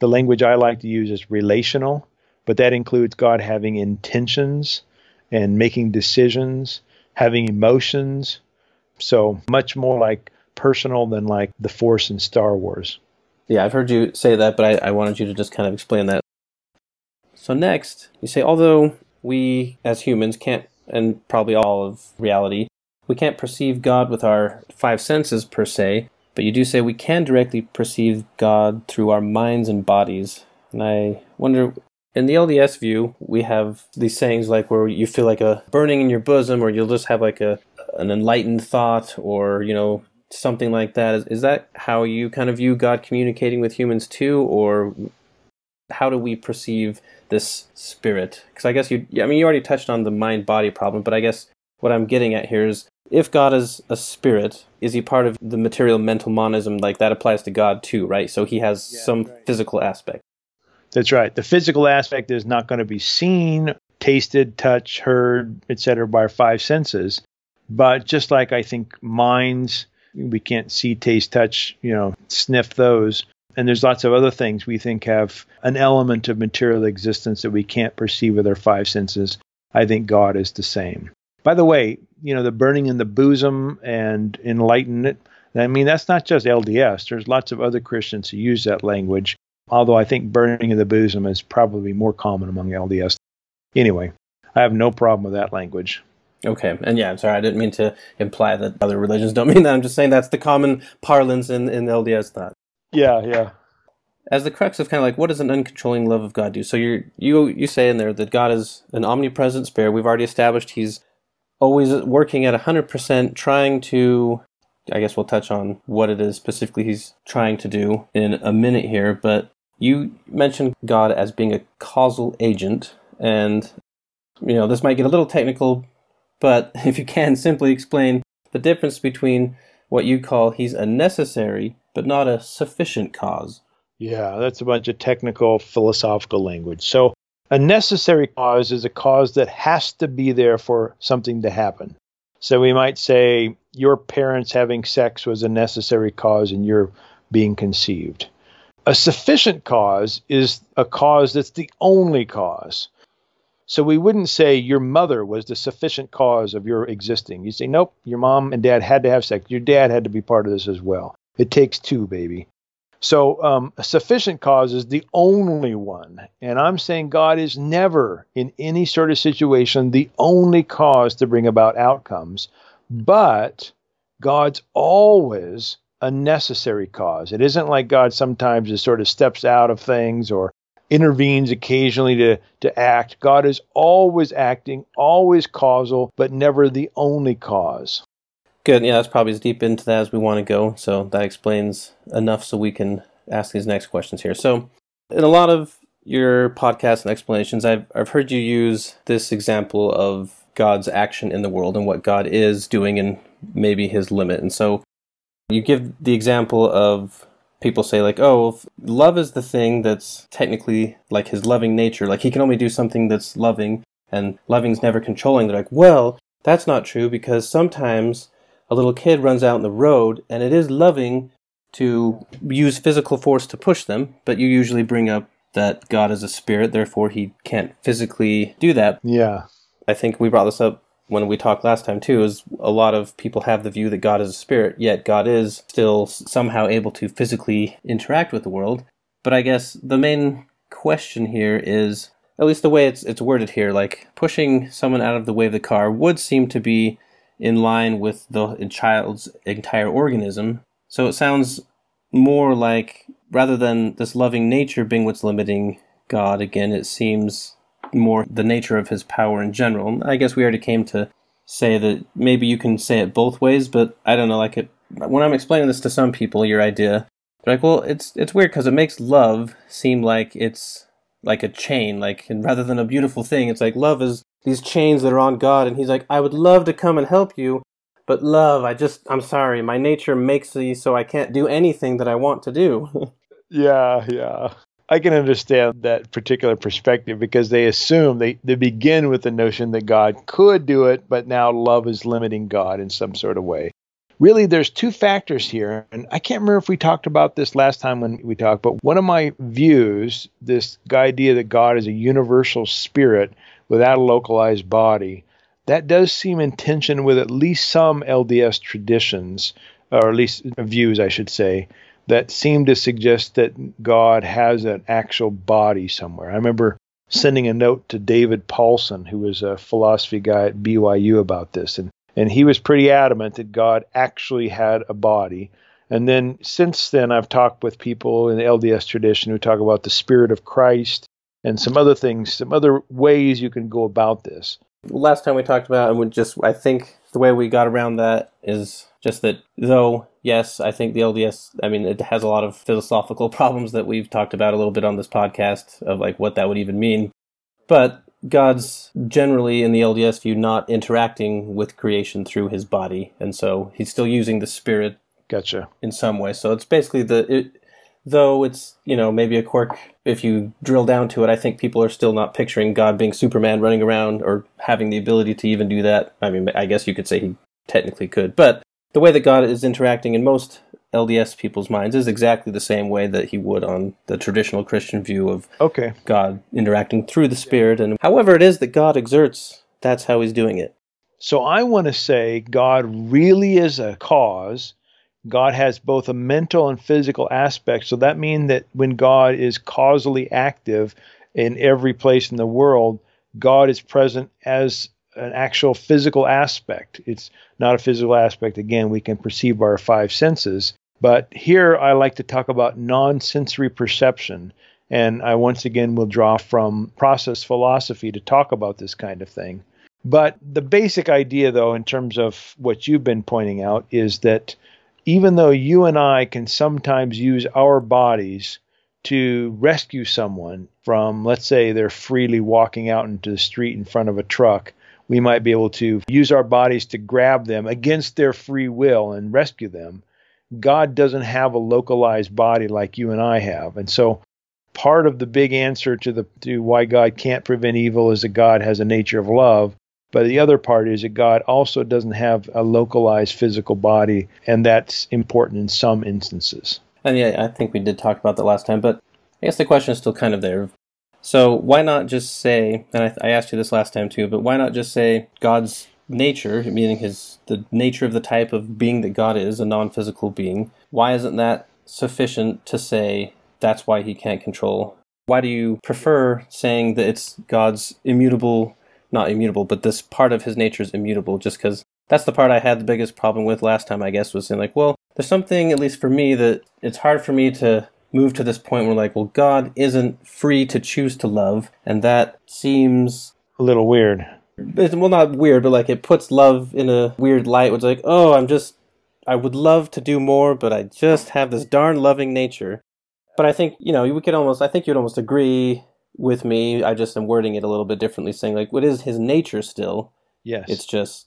The language I like to use is relational, but that includes God having intentions and making decisions, having emotions. So much more like personal than like the Force in Star Wars. Yeah, I've heard you say that, but I, I wanted you to just kind of explain that. So, next, you say, although we as humans can't, and probably all of reality, we can't perceive God with our five senses per se, but you do say we can directly perceive God through our minds and bodies. And I wonder, in the LDS view, we have these sayings like where you feel like a burning in your bosom, or you'll just have like a an enlightened thought, or you know something like that. Is, is that how you kind of view God communicating with humans too, or how do we perceive this spirit? Because I guess you, I mean, you already touched on the mind body problem, but I guess what I'm getting at here is if God is a spirit, is he part of the material mental monism? Like that applies to God too, right? So he has yeah, some right. physical aspect. That's right. The physical aspect is not going to be seen, tasted, touched, heard, etc. by our five senses. But just like I think minds we can't see, taste, touch, you know, sniff those. And there's lots of other things we think have an element of material existence that we can't perceive with our five senses. I think God is the same. By the way, you know, the burning in the bosom and enlightenment, I mean, that's not just LDS. There's lots of other Christians who use that language, although I think burning in the bosom is probably more common among LDS. Anyway, I have no problem with that language. Okay, and yeah, I'm sorry, I didn't mean to imply that other religions don't mean that. I'm just saying that's the common parlance in, in LDS thought. Yeah, yeah. As the crux of kind of like what does an uncontrolling love of God do? So you you you say in there that God is an omnipresent spirit. We've already established He's always working at hundred percent, trying to. I guess we'll touch on what it is specifically He's trying to do in a minute here. But you mentioned God as being a causal agent, and you know this might get a little technical but if you can simply explain the difference between what you call he's a necessary but not a sufficient cause. Yeah, that's a bunch of technical philosophical language. So, a necessary cause is a cause that has to be there for something to happen. So, we might say your parents having sex was a necessary cause in your being conceived. A sufficient cause is a cause that's the only cause. So we wouldn't say your mother was the sufficient cause of your existing. You say, nope, your mom and dad had to have sex. Your dad had to be part of this as well. It takes two, baby. So um, a sufficient cause is the only one. And I'm saying God is never, in any sort of situation, the only cause to bring about outcomes. But God's always a necessary cause. It isn't like God sometimes just sort of steps out of things or intervenes occasionally to, to act. God is always acting, always causal, but never the only cause. Good. Yeah, that's probably as deep into that as we want to go. So that explains enough so we can ask these next questions here. So, in a lot of your podcasts and explanations, I've, I've heard you use this example of God's action in the world and what God is doing and maybe his limit. And so you give the example of people say like, oh, love is the thing that's technically like his loving nature. Like he can only do something that's loving, and loving's never controlling. They're like, well, that's not true because sometimes a little kid runs out in the road, and it is loving to use physical force to push them, but you usually bring up that God is a spirit, therefore he can't physically do that. Yeah. I think we brought this up when we talked last time too is a lot of people have the view that God is a spirit, yet God is still somehow able to physically interact with the world. But I guess the main question here is at least the way it's it's worded here, like pushing someone out of the way of the car would seem to be in line with the child's entire organism. So it sounds more like rather than this loving nature being what's limiting God, again, it seems more the nature of his power in general. I guess we already came to say that maybe you can say it both ways, but I don't know, like it when I'm explaining this to some people, your idea, they're like, well, it's it's weird because it makes love seem like it's like a chain, like and rather than a beautiful thing, it's like love is these chains that are on God, and He's like, I would love to come and help you, but love, I just, I'm sorry, my nature makes me so I can't do anything that I want to do. yeah, yeah. I can understand that particular perspective because they assume they, they begin with the notion that God could do it, but now love is limiting God in some sort of way. Really, there's two factors here, and I can't remember if we talked about this last time when we talked, but one of my views, this idea that God is a universal spirit without a localized body, that does seem in tension with at least some LDS traditions, or at least views, I should say, that seem to suggest that God has an actual body somewhere. I remember sending a note to David Paulsen, who was a philosophy guy at BYU, about this, and and he was pretty adamant that God actually had a body. And then since then, I've talked with people in the LDS tradition who talk about the Spirit of Christ and some other things, some other ways you can go about this. Last time we talked about, and we just, I think the way we got around that is just that though, yes, I think the LDS, I mean, it has a lot of philosophical problems that we've talked about a little bit on this podcast of like what that would even mean. But God's generally in the LDS view not interacting with creation through his body, and so he's still using the spirit. Gotcha. In some way, so it's basically the it, though it's you know maybe a quirk if you drill down to it. I think people are still not picturing god being superman running around or having the ability to even do that. I mean i guess you could say he technically could but the way that god is interacting in most lds people's minds is exactly the same way that he would on the traditional christian view of okay. God interacting through the spirit. And however it is that god exerts that's how he's doing it. So i want to say god really is a cause God has both a mental and physical aspect. So that means that when God is causally active in every place in the world, God is present as an actual physical aspect. It's not a physical aspect. Again, we can perceive by our five senses. But here I like to talk about non sensory perception. And I once again will draw from process philosophy to talk about this kind of thing. But the basic idea, though, in terms of what you've been pointing out, is that even though you and I can sometimes use our bodies to rescue someone from, let's say, they're freely walking out into the street in front of a truck, we might be able to use our bodies to grab them against their free will and rescue them. God doesn't have a localized body like you and I have. And so part of the big answer to the to why God can't prevent evil is that God has a nature of love. But the other part is that God also doesn't have a localized physical body, and that's important in some instances. And yeah, I think we did talk about that last time, but I guess the question is still kind of there. So why not just say, and I, I asked you this last time too, but why not just say God's nature, meaning his the nature of the type of being that God is, a non-physical being? Why isn't that sufficient to say that's why he can't control? Why do you prefer saying that it's God's immutable not immutable, but this part of his nature is immutable just because that's the part I had the biggest problem with last time, I guess, was saying, like, well, there's something, at least for me, that it's hard for me to move to this point where, like, well, God isn't free to choose to love, and that seems a little weird. It's, well, not weird, but like it puts love in a weird light. It's like, oh, I'm just, I would love to do more, but I just have this darn loving nature. But I think, you know, we could almost, I think you'd almost agree with me. I just am wording it a little bit differently, saying like, what is his nature still? Yes. It's just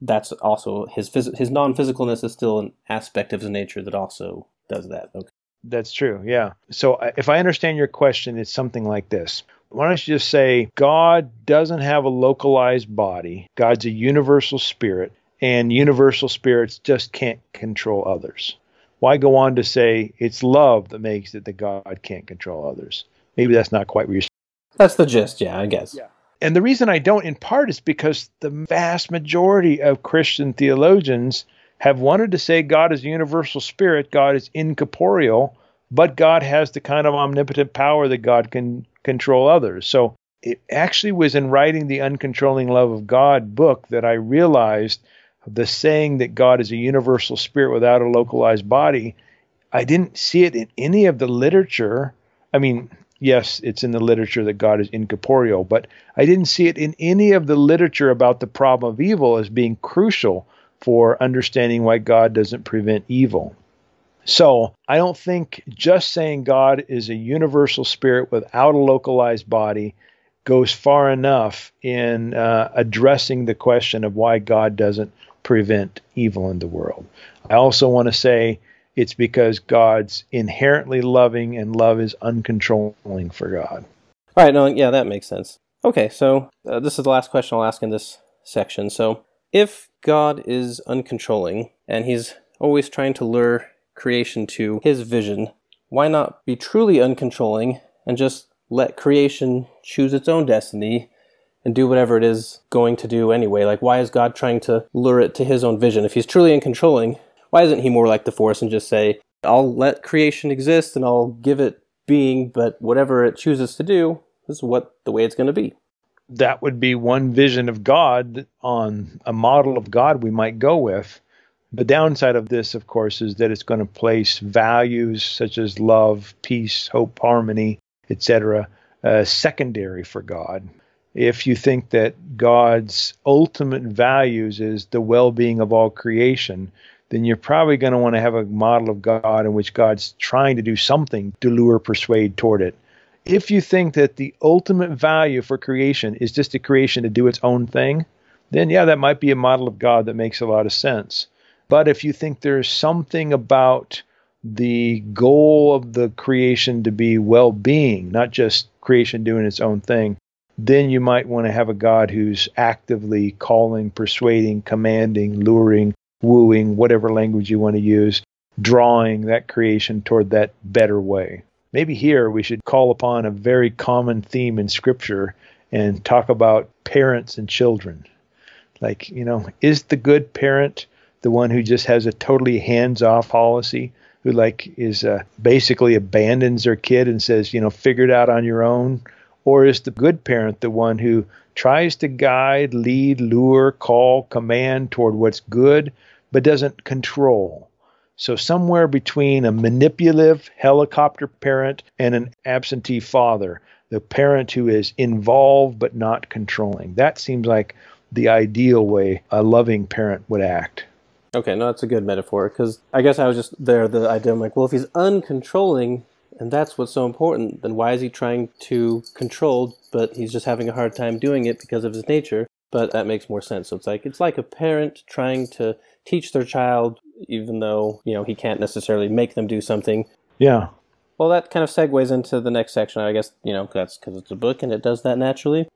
that's also his phys- his non physicalness is still an aspect of his nature that also does that. Okay. That's true. Yeah. So if I understand your question, it's something like this. Why don't you just say God doesn't have a localized body? God's a universal spirit, and universal spirits just can't control others. Why go on to say it's love that makes it that God can't control others? Maybe that's not quite what you're That's the gist, yeah, I guess. Yeah. And the reason I don't, in part, is because the vast majority of Christian theologians have wanted to say God is a universal spirit, God is incorporeal, but God has the kind of omnipotent power that God can control others. So it actually was in writing the Uncontrolling Love of God book that I realized the saying that God is a universal spirit without a localized body I didn't see it in any of the literature. I mean, yes, it's in the literature that God is incorporeal, but I didn't see it in any of the literature about the problem of evil as being crucial for understanding why God doesn't prevent evil. So I don't think just saying God is a universal spirit without a localized body goes far enough in uh, addressing the question of why God doesn't prevent evil in the world. I also want to say it's because God's inherently loving and love is uncontrolling for God. All right, no, yeah, that makes sense. Okay, so uh, this is the last question I'll ask in this section. So, if God is uncontrolling and he's always trying to lure creation to his vision, why not be truly uncontrolling and just let creation choose its own destiny and do whatever it is going to do anyway? Like, why is God trying to lure it to his own vision? If he's truly uncontrolling, why isn't he more like the Force and just say, I'll let creation exist and I'll give it being, but whatever it chooses to do is what the way it's going to be? That would be one vision of God on a model of God we might go with. The downside of this, of course, is that it's going to place values such as love, peace, hope, harmony, etc., uh, secondary for God. If you think that God's ultimate values is the well being of all creation, then you're probably going to want to have a model of God in which God's trying to do something to lure, persuade toward it. If you think that the ultimate value for creation is just a creation to do its own thing, then yeah, that might be a model of God that makes a lot of sense. But if you think there's something about the goal of the creation to be well being, not just creation doing its own thing, then you might want to have a God who's actively calling, persuading, commanding, luring, wooing, whatever language you want to use, drawing that creation toward that better way. Maybe here we should call upon a very common theme in Scripture and talk about parents and children. Like, you know, is the good parent the one who just has a totally hands off policy? Who like is uh, basically abandons their kid and says, you know, figure it out on your own, or is the good parent the one who tries to guide, lead, lure, call, command toward what's good, but doesn't control. So, somewhere between a manipulative helicopter parent and an absentee father, the parent who is involved but not controlling. That seems like the ideal way a loving parent would act. Okay, no, that's a good metaphor because I guess I was just there. The idea, I'm like, well, if he's uncontrolling and that's what's so important, then why is he trying to control, but he's just having a hard time doing it because of his nature? But that makes more sense. So it's like it's like a parent trying to teach their child, even though you know he can't necessarily make them do something. Yeah. Well, that kind of segues into the next section. I guess you know that's because it's a book and it does that naturally.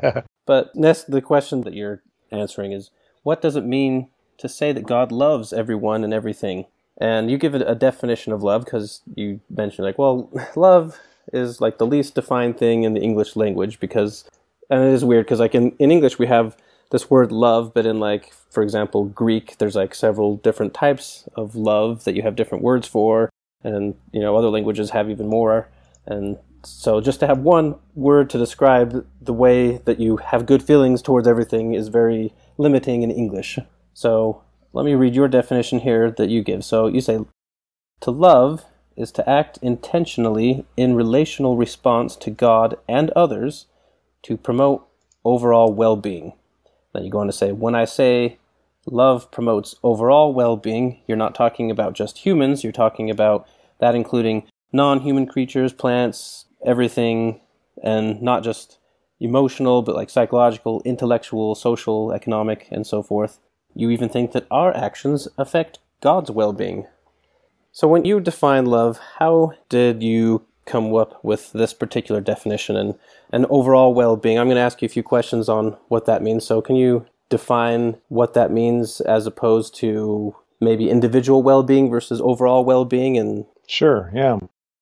but next, the question that you're answering is, what does it mean to say that God loves everyone and everything? And you give it a definition of love because you mentioned like, well, love is like the least defined thing in the English language because, and it is weird because like in, in English we have this word love, but in like, for example, Greek, there's like several different types of love that you have different words for, and you know other languages have even more. And so just to have one word to describe the way that you have good feelings towards everything is very limiting in English. So let me read your definition here that you give. So you say to love is to act intentionally in relational response to God and others to promote overall well-being. Then you go on to say, when I say love promotes overall well being, you're not talking about just humans, you're talking about that including non human creatures, plants, everything, and not just emotional, but like psychological, intellectual, social, economic, and so forth. You even think that our actions affect God's well being. So, when you define love, how did you come up with this particular definition and, and overall well being. I'm going to ask you a few questions on what that means. So, can you define what that means as opposed to maybe individual well being versus overall well being? And sure, yeah.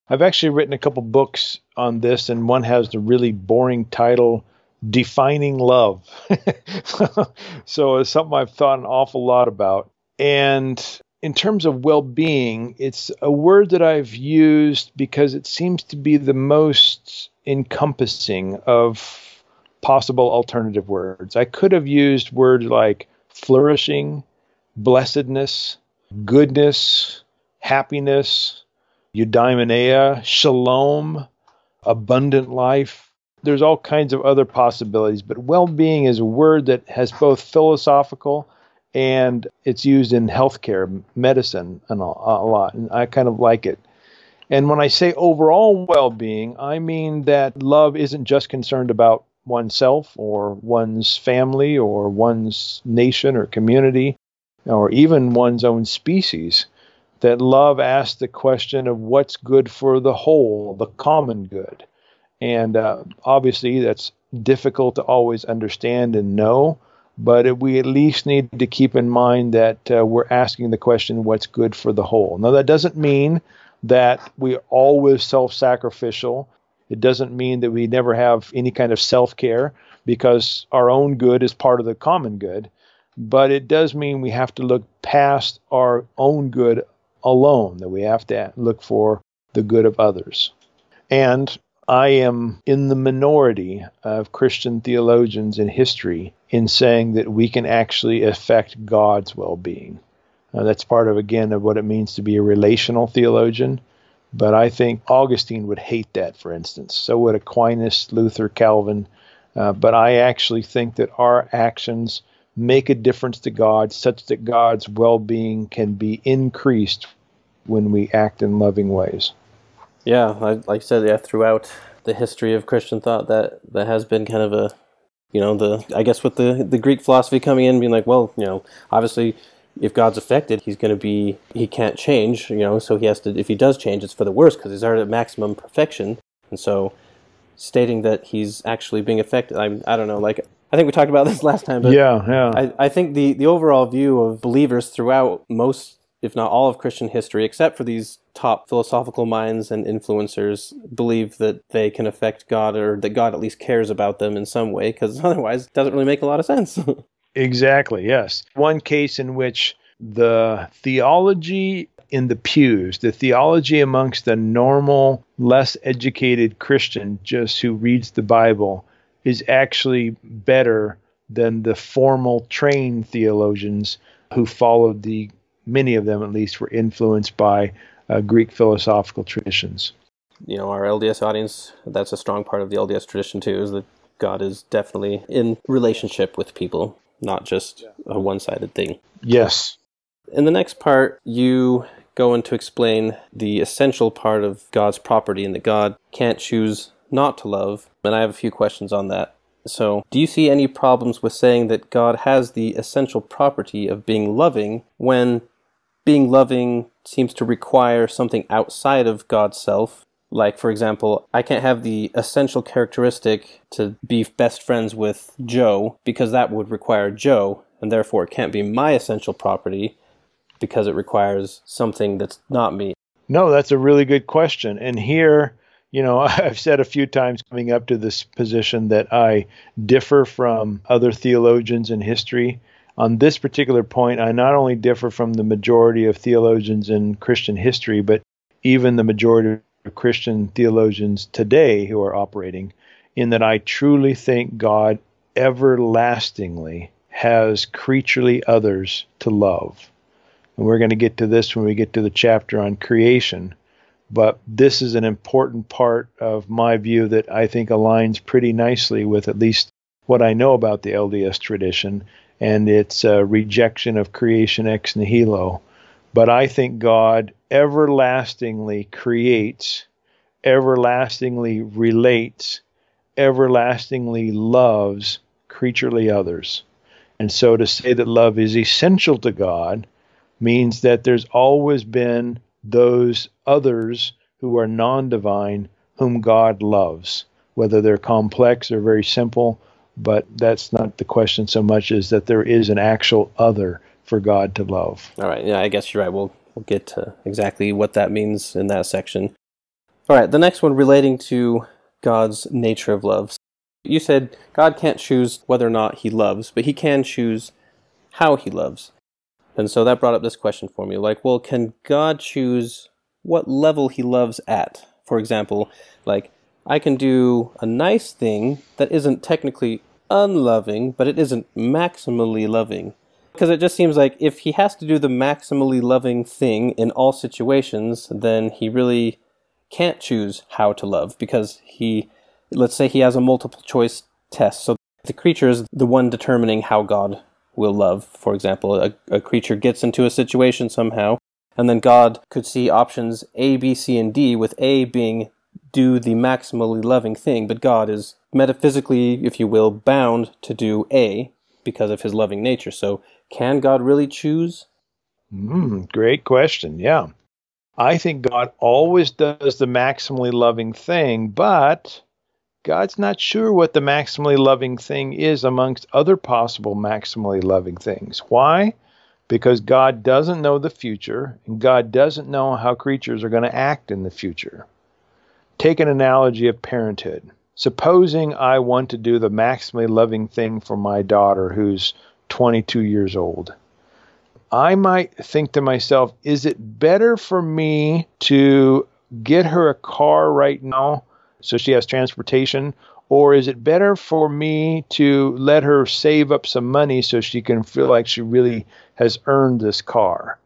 I've actually written a couple books on this, and one has the really boring title Defining Love. so, it's something I've thought an awful lot about. And in terms of well being, it's a word that I've used because it seems to be the most encompassing of possible alternative words. I could have used words like flourishing, blessedness, goodness, happiness, eudaimonia, shalom, abundant life. There's all kinds of other possibilities, but well being is a word that has both philosophical and it's used in healthcare, medicine, and a, a lot. And I kind of like it. And when I say overall well being, I mean that love isn't just concerned about oneself or one's family or one's nation or community or even one's own species. That love asks the question of what's good for the whole, the common good. And uh, obviously, that's difficult to always understand and know, but we at least need to keep in mind that uh, we're asking the question what's good for the whole. Now, that doesn't mean that we're always self sacrificial. It doesn't mean that we never have any kind of self care because our own good is part of the common good. But it does mean we have to look past our own good alone, that we have to look for the good of others. And I am in the minority of Christian theologians in history in saying that we can actually affect God's well being. That's part of, again, of what it means to be a relational theologian. But I think Augustine would hate that, for instance. So would Aquinas, Luther, Calvin. Uh, but I actually think that our actions make a difference to God such that God's well being can be increased when we act in loving ways. Yeah, like I said, yeah, throughout the history of Christian thought, that that has been kind of a, you know, the I guess with the the Greek philosophy coming in, being like, well, you know, obviously if God's affected, he's going to be, he can't change, you know, so he has to, if he does change, it's for the worse because he's already at maximum perfection. And so stating that he's actually being affected, I, I don't know, like, I think we talked about this last time, but yeah, yeah. I, I think the, the overall view of believers throughout most, if not all of Christian history, except for these top philosophical minds and influencers, believe that they can affect God or that God at least cares about them in some way, because otherwise it doesn't really make a lot of sense. Exactly, yes. One case in which the theology in the pews, the theology amongst the normal, less educated Christian just who reads the Bible, is actually better than the formal trained theologians who followed the, many of them at least, were influenced by uh, Greek philosophical traditions. You know, our LDS audience, that's a strong part of the LDS tradition too, is that God is definitely in relationship with people not just a one sided thing. Yes. In the next part, you go into explain the essential part of God's property and that God can't choose not to love. And I have a few questions on that. So, do you see any problems with saying that God has the essential property of being loving when being loving seems to require something outside of God's self like, for example, I can't have the essential characteristic to be best friends with Joe because that would require Joe, and therefore it can't be my essential property because it requires something that's not me. No, that's a really good question. And here, you know, I've said a few times coming up to this position that I differ from other theologians in history. On this particular point, I not only differ from the majority of theologians in Christian history, but even the majority of Christian theologians today who are operating, in that I truly think God everlastingly has creaturely others to love. And we're going to get to this when we get to the chapter on creation. But this is an important part of my view that I think aligns pretty nicely with at least what I know about the LDS tradition and its rejection of creation ex nihilo. But I think God everlastingly creates, everlastingly relates, everlastingly loves creaturely others. And so to say that love is essential to God means that there's always been those others who are non divine whom God loves, whether they're complex or very simple. But that's not the question so much as that there is an actual other for God to love. All right. Yeah, I guess you're right. We'll We'll get to exactly what that means in that section. All right, the next one relating to God's nature of love. You said God can't choose whether or not he loves, but he can choose how he loves. And so that brought up this question for me like, well, can God choose what level he loves at? For example, like, I can do a nice thing that isn't technically unloving, but it isn't maximally loving. Because it just seems like if he has to do the maximally loving thing in all situations, then he really can't choose how to love because he, let's say he has a multiple choice test. So the creature is the one determining how God will love. For example, a, a creature gets into a situation somehow, and then God could see options A, B, C, and D, with A being do the maximally loving thing, but God is metaphysically, if you will, bound to do A because of his loving nature. So can God really choose? Mm, great question. Yeah. I think God always does the maximally loving thing, but God's not sure what the maximally loving thing is amongst other possible maximally loving things. Why? Because God doesn't know the future, and God doesn't know how creatures are going to act in the future. Take an analogy of parenthood. Supposing I want to do the maximally loving thing for my daughter who's 22 years old. I might think to myself, is it better for me to get her a car right now so she has transportation? Or is it better for me to let her save up some money so she can feel like she really has earned this car?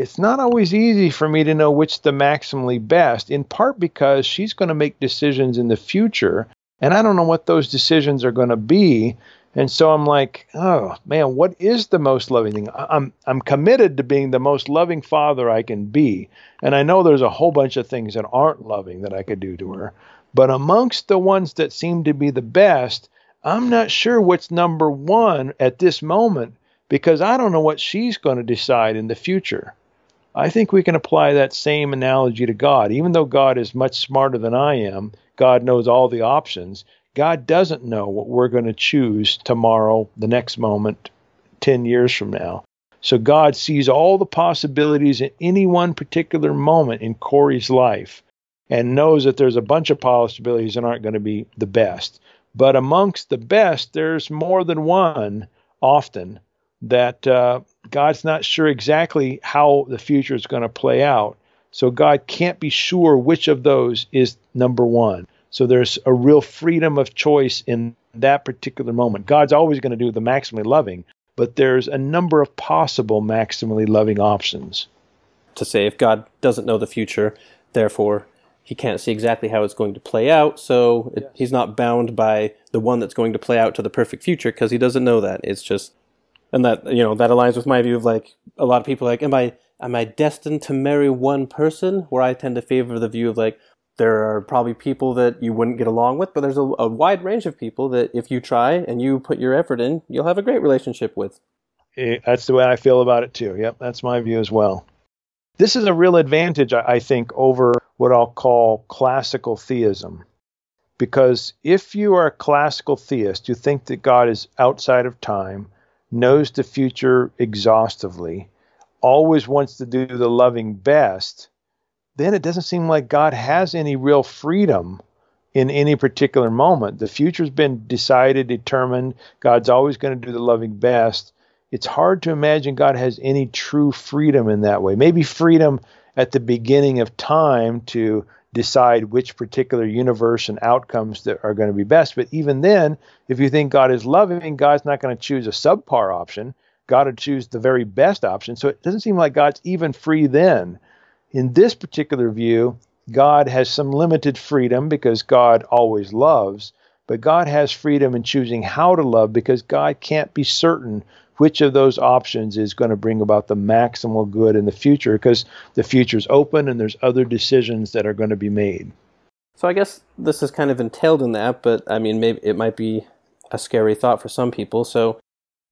It's not always easy for me to know which the maximally best, in part because she's going to make decisions in the future, and I don't know what those decisions are going to be. And so I'm like, oh man, what is the most loving thing? I'm I'm committed to being the most loving father I can be. And I know there's a whole bunch of things that aren't loving that I could do to her. But amongst the ones that seem to be the best, I'm not sure what's number one at this moment because I don't know what she's going to decide in the future. I think we can apply that same analogy to God. Even though God is much smarter than I am, God knows all the options. God doesn't know what we're going to choose tomorrow, the next moment, 10 years from now. So God sees all the possibilities in any one particular moment in Corey's life and knows that there's a bunch of possibilities that aren't going to be the best. But amongst the best, there's more than one often that uh, God's not sure exactly how the future is going to play out. So God can't be sure which of those is number one. So there's a real freedom of choice in that particular moment. God's always going to do the maximally loving, but there's a number of possible maximally loving options. To say if God doesn't know the future, therefore he can't see exactly how it's going to play out, so it, yes. he's not bound by the one that's going to play out to the perfect future because he doesn't know that. It's just, and that you know that aligns with my view of like a lot of people like, am I am I destined to marry one person? Where I tend to favor the view of like, there are probably people that you wouldn't get along with, but there's a, a wide range of people that if you try and you put your effort in, you'll have a great relationship with. Eh, that's the way I feel about it too. Yep, that's my view as well. This is a real advantage, I think, over what I'll call classical theism. Because if you are a classical theist, you think that God is outside of time, knows the future exhaustively, always wants to do the loving best, then it doesn't seem like God has any real freedom in any particular moment. The future's been decided, determined. God's always going to do the loving best it's hard to imagine God has any true freedom in that way. Maybe freedom at the beginning of time to decide which particular universe and outcomes that are going to be best. But even then, if you think God is loving, God's not going to choose a subpar option. God would choose the very best option. So it doesn't seem like God's even free then. In this particular view, God has some limited freedom because God always loves, but God has freedom in choosing how to love because God can't be certain which of those options is going to bring about the maximal good in the future because the future is open and there's other decisions that are going to be made. So I guess this is kind of entailed in that, but I mean, maybe it might be a scary thought for some people. So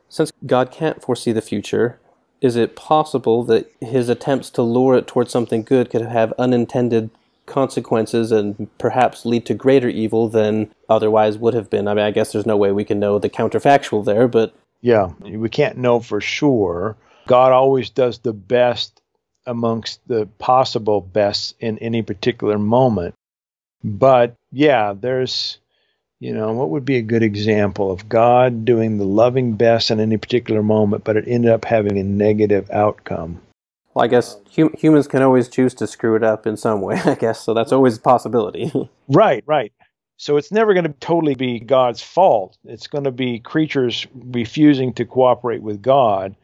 since God can't foresee the future, is it possible that his attempts to lure it towards something good could have unintended consequences and perhaps lead to greater evil than otherwise would have been? I mean, I guess there's no way we can know the counterfactual there, but yeah, we can't know for sure. God always does the best amongst the possible best in any particular moment. But yeah, there's, you know, what would be a good example of God doing the loving best in any particular moment, but it ended up having a negative outcome? Well, I guess hum- humans can always choose to screw it up in some way, I guess. So that's always a possibility. right, right. So it's never going to totally be God's fault. It's going to be creatures refusing to cooperate with God.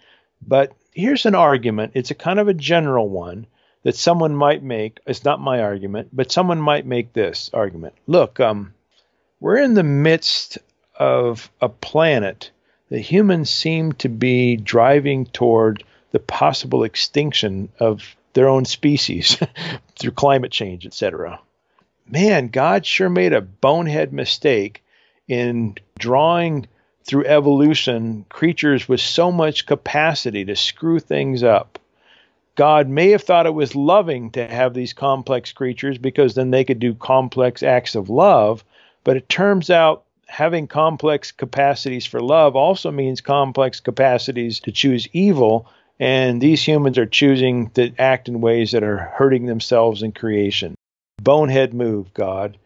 But here's an argument. It's a kind of a general one that someone might make. It's not my argument, but someone might make this argument. Look, um, we're in the midst of a planet that humans seem to be driving toward the possible extinction of their own species through climate change, etc. Man, God sure made a bonehead mistake in drawing through evolution creatures with so much capacity to screw things up. God may have thought it was loving to have these complex creatures because then they could do complex acts of love, but it turns out having complex capacities for love also means complex capacities to choose evil, and these humans are choosing to act in ways that are hurting themselves and creation. Bonehead move, God.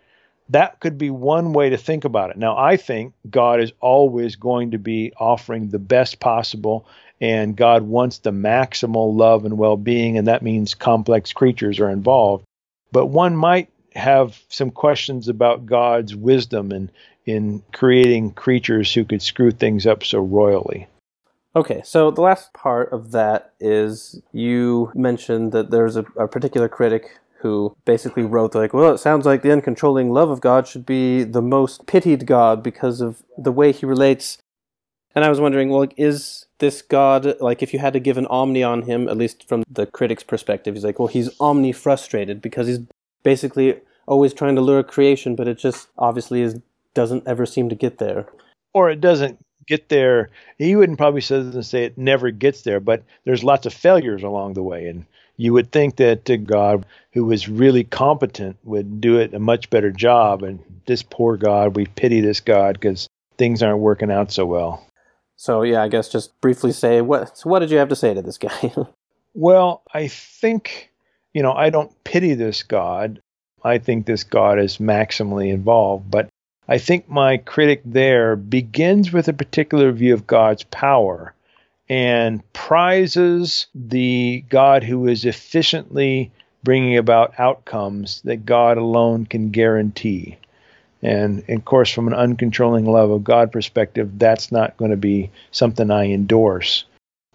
That could be one way to think about it. Now, I think God is always going to be offering the best possible, and God wants the maximal love and well being, and that means complex creatures are involved. But one might have some questions about God's wisdom in, in creating creatures who could screw things up so royally. Okay, so the last part of that is you mentioned that there's a, a particular critic who basically wrote like, well, it sounds like the uncontrolling love of God should be the most pitied God because of the way he relates. And I was wondering, well, is this God like if you had to give an omni on him, at least from the critic's perspective, he's like, well, he's omni frustrated because he's basically always trying to lure creation, but it just obviously is doesn't ever seem to get there. Or it doesn't get there. He wouldn't probably say it never gets there, but there's lots of failures along the way, and you would think that uh, God, who was really competent, would do it a much better job. And this poor God, we pity this God because things aren't working out so well. So yeah, I guess just briefly say what. So what did you have to say to this guy? well, I think you know I don't pity this God. I think this God is maximally involved, but I think my critic there begins with a particular view of God's power and prizes the God who is efficiently bringing about outcomes that God alone can guarantee. And, of course, from an uncontrolling love of God perspective, that's not going to be something I endorse.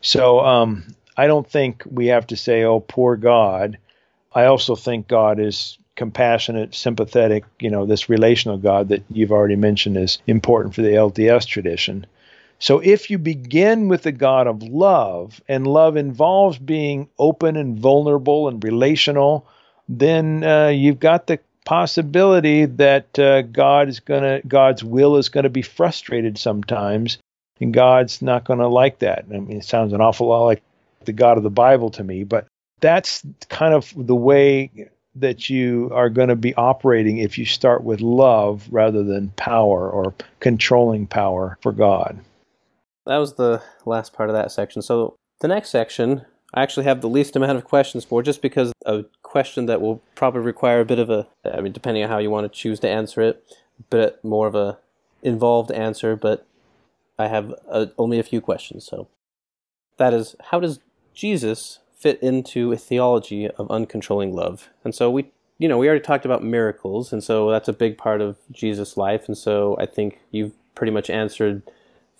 So um, I don't think we have to say, oh, poor God. I also think God is compassionate, sympathetic, you know, this relational God that you've already mentioned is important for the LDS tradition. So if you begin with the God of love, and love involves being open and vulnerable and relational, then uh, you've got the possibility that uh, God is gonna, God's will is going to be frustrated sometimes, and God's not going to like that. I mean, it sounds an awful lot like the God of the Bible to me, but that's kind of the way that you are going to be operating if you start with love rather than power or controlling power for God that was the last part of that section. So the next section, I actually have the least amount of questions for, just because a question that will probably require a bit of a, I mean, depending on how you want to choose to answer it, a bit more of a involved answer. But I have a, only a few questions. So that is, how does Jesus fit into a theology of uncontrolling love? And so we you know, we already talked about miracles, and so that's a big part of Jesus' life. And so I think you've pretty much answered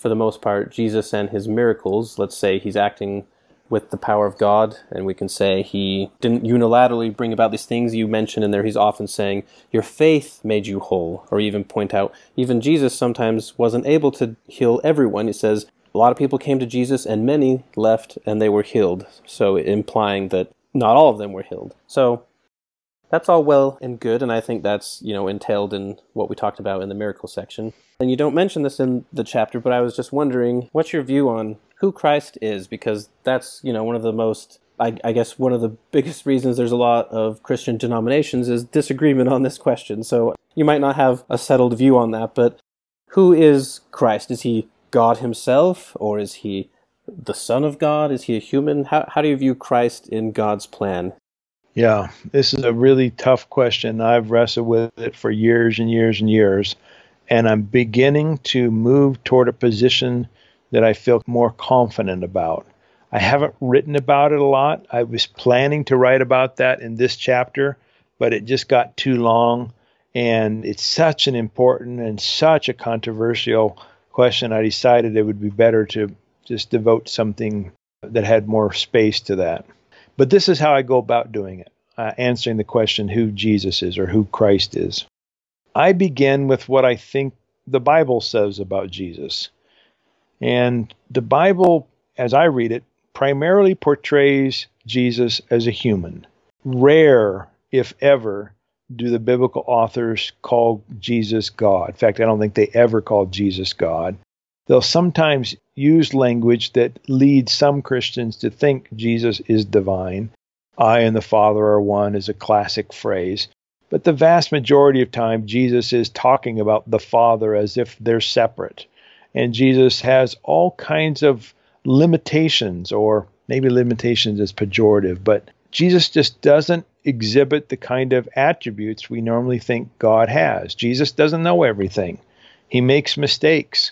for the most part, Jesus and his miracles, let's say he's acting with the power of God, and we can say he didn't unilaterally bring about these things you mentioned in there. He's often saying, Your faith made you whole, or even point out, even Jesus sometimes wasn't able to heal everyone. He says, A lot of people came to Jesus, and many left and they were healed. So implying that not all of them were healed. So that's all well and good, and I think that's you know entailed in what we talked about in the miracle section. And you don't mention this in the chapter, but I was just wondering, what's your view on who Christ is? Because that's you know one of the most I, I, guess one of the biggest reasons there's a lot of Christian denominations is disagreement on this question. So you might not have a settled view on that, but who is Christ? Is he God himself, or is he the Son of God? Is he a human? How, how do you view Christ in God's plan? Yeah, this is a really tough question. I've wrestled with it for years and years and years, and I'm beginning to move toward a position that I feel more confident about. I haven't written about it a lot. I was planning to write about that in this chapter, but it just got too long, and it's such an important and such a controversial question. I decided it would be better to just devote something that had more space to that. But this is how I go about doing it uh, answering the question who Jesus is or who Christ is. I begin with what I think the Bible says about Jesus. And the Bible, as I read it, primarily portrays Jesus as a human. Rare, if ever, do the biblical authors call Jesus God. In fact, I don't think they ever called Jesus God. They'll sometimes use language that leads some Christians to think Jesus is divine. I and the Father are one is a classic phrase. But the vast majority of time, Jesus is talking about the Father as if they're separate. And Jesus has all kinds of limitations, or maybe limitations is pejorative, but Jesus just doesn't exhibit the kind of attributes we normally think God has. Jesus doesn't know everything, he makes mistakes.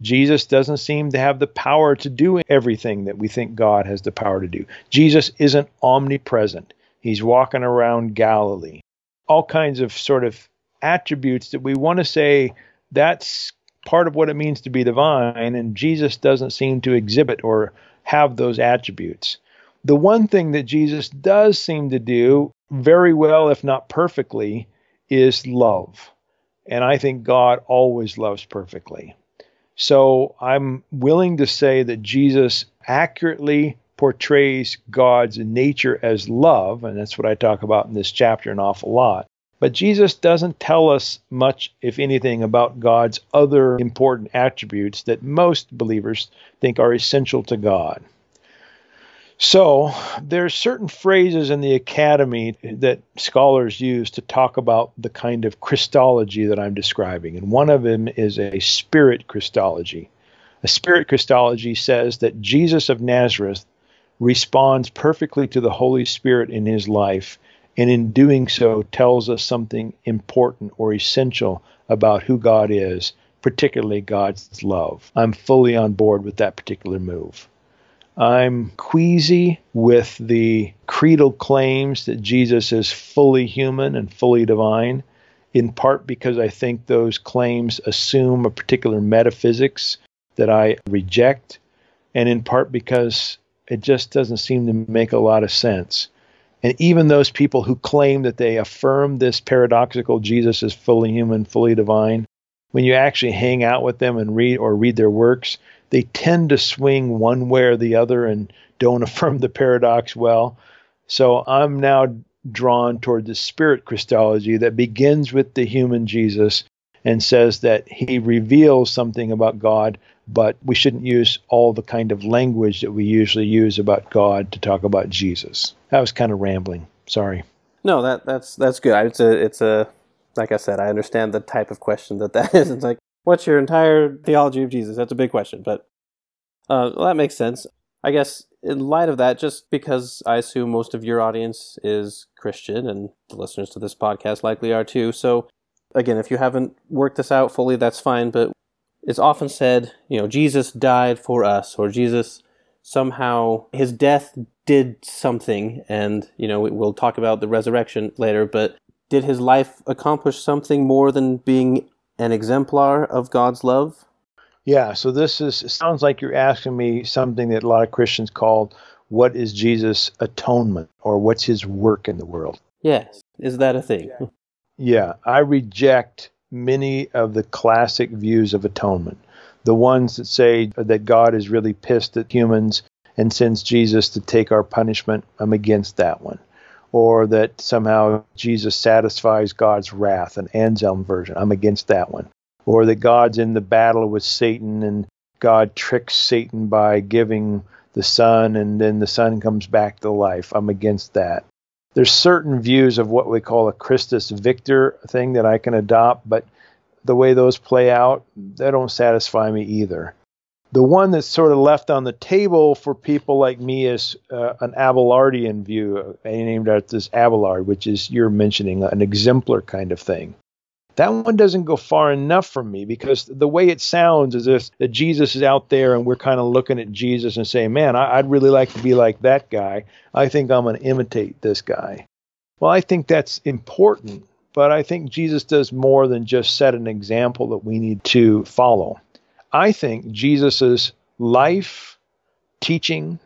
Jesus doesn't seem to have the power to do everything that we think God has the power to do. Jesus isn't omnipresent. He's walking around Galilee. All kinds of sort of attributes that we want to say that's part of what it means to be divine, and Jesus doesn't seem to exhibit or have those attributes. The one thing that Jesus does seem to do very well, if not perfectly, is love. And I think God always loves perfectly. So I'm willing to say that Jesus accurately portrays God's nature as love, and that's what I talk about in this chapter an awful lot. But Jesus doesn't tell us much, if anything, about God's other important attributes that most believers think are essential to God. So, there are certain phrases in the academy that scholars use to talk about the kind of Christology that I'm describing, and one of them is a spirit Christology. A spirit Christology says that Jesus of Nazareth responds perfectly to the Holy Spirit in his life, and in doing so tells us something important or essential about who God is, particularly God's love. I'm fully on board with that particular move. I'm queasy with the creedal claims that Jesus is fully human and fully divine, in part because I think those claims assume a particular metaphysics that I reject, and in part because it just doesn't seem to make a lot of sense. And even those people who claim that they affirm this paradoxical Jesus is fully human, fully divine, when you actually hang out with them and read or read their works, they tend to swing one way or the other and don't affirm the paradox well. So I'm now drawn toward the spirit Christology that begins with the human Jesus and says that he reveals something about God, but we shouldn't use all the kind of language that we usually use about God to talk about Jesus. That was kind of rambling. Sorry. No, that that's that's good. It's a it's a like I said, I understand the type of question that that is. It's like what's your entire theology of Jesus? That's a big question, but uh, well, that makes sense. I guess in light of that, just because I assume most of your audience is Christian and the listeners to this podcast likely are too. So, again, if you haven't worked this out fully, that's fine. But it's often said, you know, Jesus died for us, or Jesus somehow, his death did something. And, you know, we'll talk about the resurrection later, but did his life accomplish something more than being an exemplar of God's love? Yeah, so this is sounds like you're asking me something that a lot of Christians call what is Jesus' atonement or what's his work in the world? Yes. Is that a thing? Yeah, I reject many of the classic views of atonement. The ones that say that God is really pissed at humans and sends Jesus to take our punishment, I'm against that one. Or that somehow Jesus satisfies God's wrath, an Anselm version. I'm against that one. Or that God's in the battle with Satan and God tricks Satan by giving the son and then the son comes back to life. I'm against that. There's certain views of what we call a Christus Victor thing that I can adopt, but the way those play out, they don't satisfy me either. The one that's sort of left on the table for people like me is uh, an Abelardian view, uh, named after this Abelard, which is you're mentioning an exemplar kind of thing. That one doesn't go far enough for me because the way it sounds is if that Jesus is out there and we're kind of looking at Jesus and saying, "Man, I, I'd really like to be like that guy. I think I'm going to imitate this guy." Well, I think that's important, but I think Jesus does more than just set an example that we need to follow. I think Jesus's life, teaching,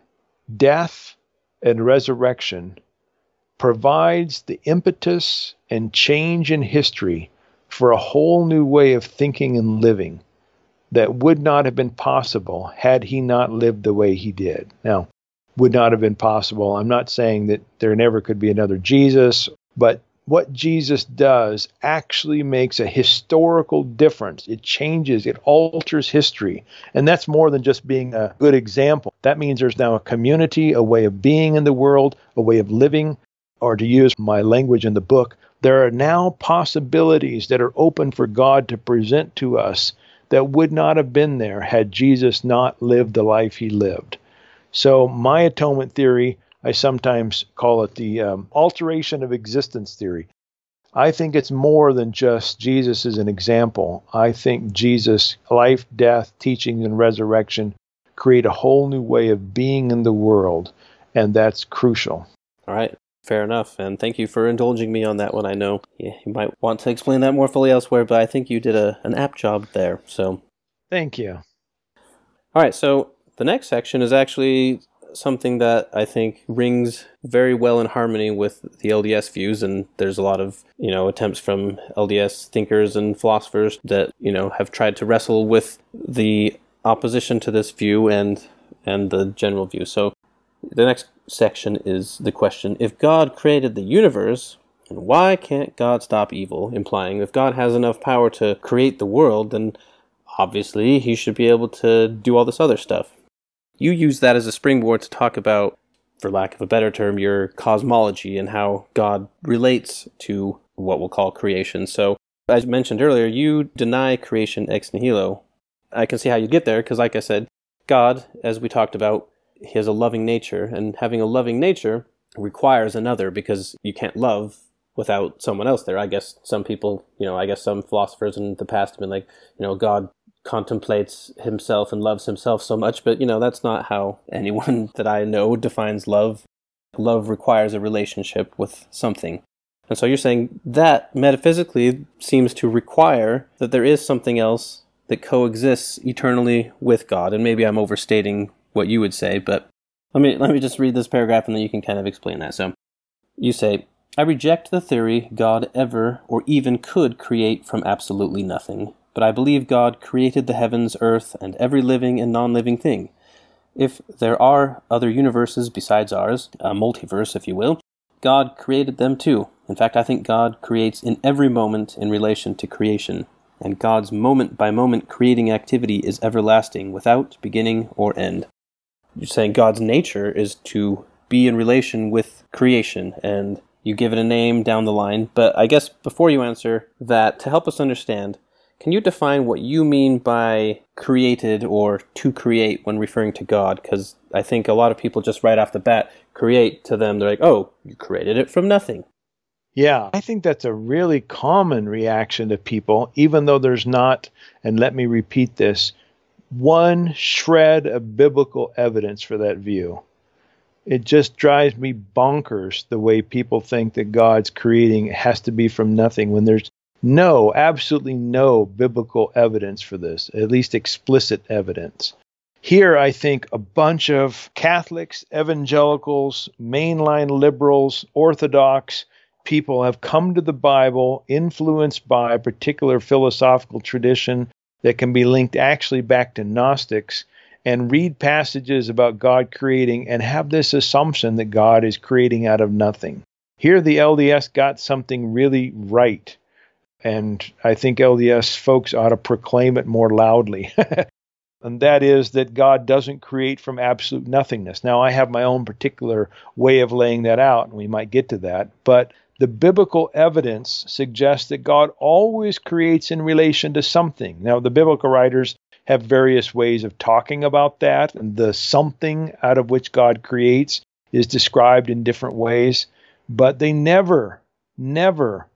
death and resurrection provides the impetus and change in history for a whole new way of thinking and living that would not have been possible had he not lived the way he did. Now, would not have been possible. I'm not saying that there never could be another Jesus, but what Jesus does actually makes a historical difference. It changes, it alters history. And that's more than just being a good example. That means there's now a community, a way of being in the world, a way of living, or to use my language in the book, there are now possibilities that are open for God to present to us that would not have been there had Jesus not lived the life he lived. So, my atonement theory, I sometimes call it the um, alteration of existence theory. I think it's more than just Jesus as an example. I think Jesus' life, death, teachings, and resurrection create a whole new way of being in the world, and that's crucial. All right. Fair enough, and thank you for indulging me on that one. I know you might want to explain that more fully elsewhere, but I think you did a, an apt job there. So, thank you. All right, so the next section is actually something that I think rings very well in harmony with the LDS views, and there's a lot of you know attempts from LDS thinkers and philosophers that you know have tried to wrestle with the opposition to this view and and the general view. So the next section is the question if God created the universe, and why can't God stop evil? Implying if God has enough power to create the world, then obviously he should be able to do all this other stuff. You use that as a springboard to talk about, for lack of a better term, your cosmology and how God relates to what we'll call creation. So, as mentioned earlier, you deny creation ex nihilo. I can see how you get there because, like I said, God, as we talked about, he has a loving nature, and having a loving nature requires another because you can't love without someone else there. I guess some people, you know, I guess some philosophers in the past have been like, you know, God contemplates himself and loves himself so much, but you know, that's not how anyone that I know defines love. Love requires a relationship with something. And so you're saying that metaphysically seems to require that there is something else that coexists eternally with God. And maybe I'm overstating what you would say, but let me let me just read this paragraph and then you can kind of explain that. So you say, I reject the theory God ever or even could create from absolutely nothing, but I believe God created the heavens, earth, and every living and non living thing. If there are other universes besides ours, a multiverse, if you will, God created them too. In fact, I think God creates in every moment in relation to creation, and God's moment by moment creating activity is everlasting, without beginning or end you're saying God's nature is to be in relation with creation and you give it a name down the line. But I guess before you answer that, to help us understand, can you define what you mean by created or to create when referring to God? Because I think a lot of people just right off the bat create to them, they're like, oh, you created it from nothing. Yeah, I think that's a really common reaction to people, even though there's not, and let me repeat this, one shred of biblical evidence for that view. It just drives me bonkers the way people think that God's creating has to be from nothing when there's no, absolutely no biblical evidence for this, at least explicit evidence. Here, I think a bunch of Catholics, evangelicals, mainline liberals, Orthodox people have come to the Bible influenced by a particular philosophical tradition that can be linked actually back to Gnostics and read passages about God creating and have this assumption that God is creating out of nothing. Here, the LDS got something really right. And I think LDS folks ought to proclaim it more loudly. and that is that God doesn't create from absolute nothingness. Now, I have my own particular way of laying that out, and we might get to that. But the biblical evidence suggests that God always creates in relation to something. Now, the biblical writers have various ways of talking about that, and the something out of which God creates is described in different ways, but they never, never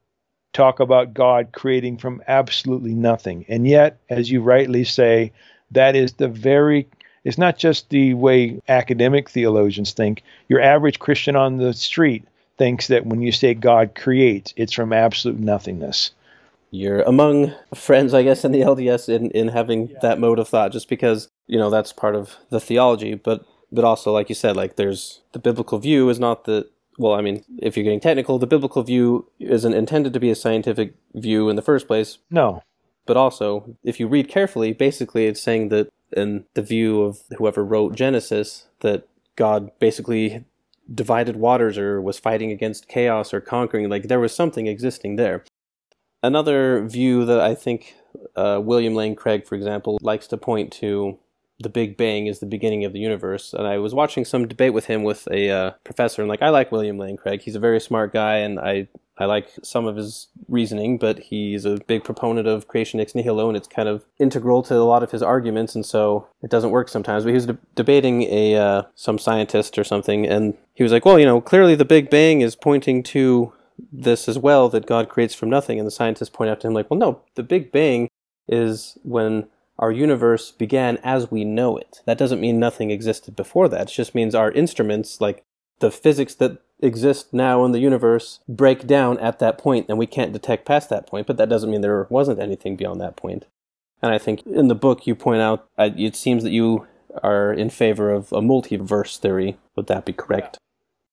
talk about God creating from absolutely nothing. And yet, as you rightly say, that is the very it's not just the way academic theologians think. Your average Christian on the street thinks that when you say God creates, it's from absolute nothingness. You're among friends, I guess, in the LDS in, in having yeah. that mode of thought, just because, you know, that's part of the theology. But but also like you said, like there's the biblical view is not the well, I mean, if you're getting technical, the biblical view isn't intended to be a scientific view in the first place. No. But also, if you read carefully, basically it's saying that in the view of whoever wrote Genesis, that God basically divided waters or was fighting against chaos or conquering. Like there was something existing there. Another view that I think uh, William Lane Craig, for example, likes to point to the Big Bang is the beginning of the universe. And I was watching some debate with him with a uh, professor, and like I like William Lane Craig. He's a very smart guy, and I I like some of his reasoning, but he's a big proponent of creation ex nihilo, and it's kind of integral to a lot of his arguments, and so it doesn't work sometimes. But he was de- debating a uh, some scientist or something, and he was like, "Well, you know, clearly the Big Bang is pointing to this as well that God creates from nothing." And the scientist pointed out to him, like, "Well, no, the Big Bang is when our universe began as we know it. That doesn't mean nothing existed before that. It just means our instruments, like the physics that exist now in the universe, break down at that point, and we can't detect past that point. But that doesn't mean there wasn't anything beyond that point. And I think in the book you point out, it seems that you are in favor of a multiverse theory. Would that be correct?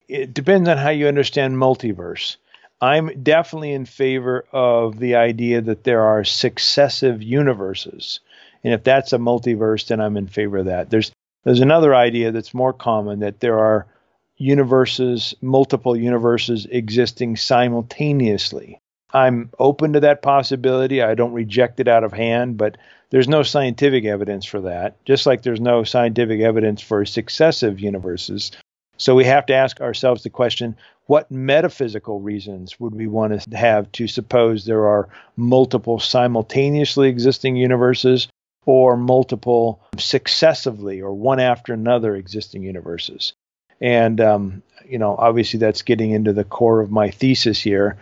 It depends on how you understand multiverse. I'm definitely in favor of the idea that there are successive universes. And if that's a multiverse, then I'm in favor of that. There's there's another idea that's more common that there are universes, multiple universes existing simultaneously. I'm open to that possibility. I don't reject it out of hand, but there's no scientific evidence for that, just like there's no scientific evidence for successive universes. So we have to ask ourselves the question what metaphysical reasons would we want to have to suppose there are multiple simultaneously existing universes or multiple successively or one after another existing universes. And, um, you know, obviously that's getting into the core of my thesis here.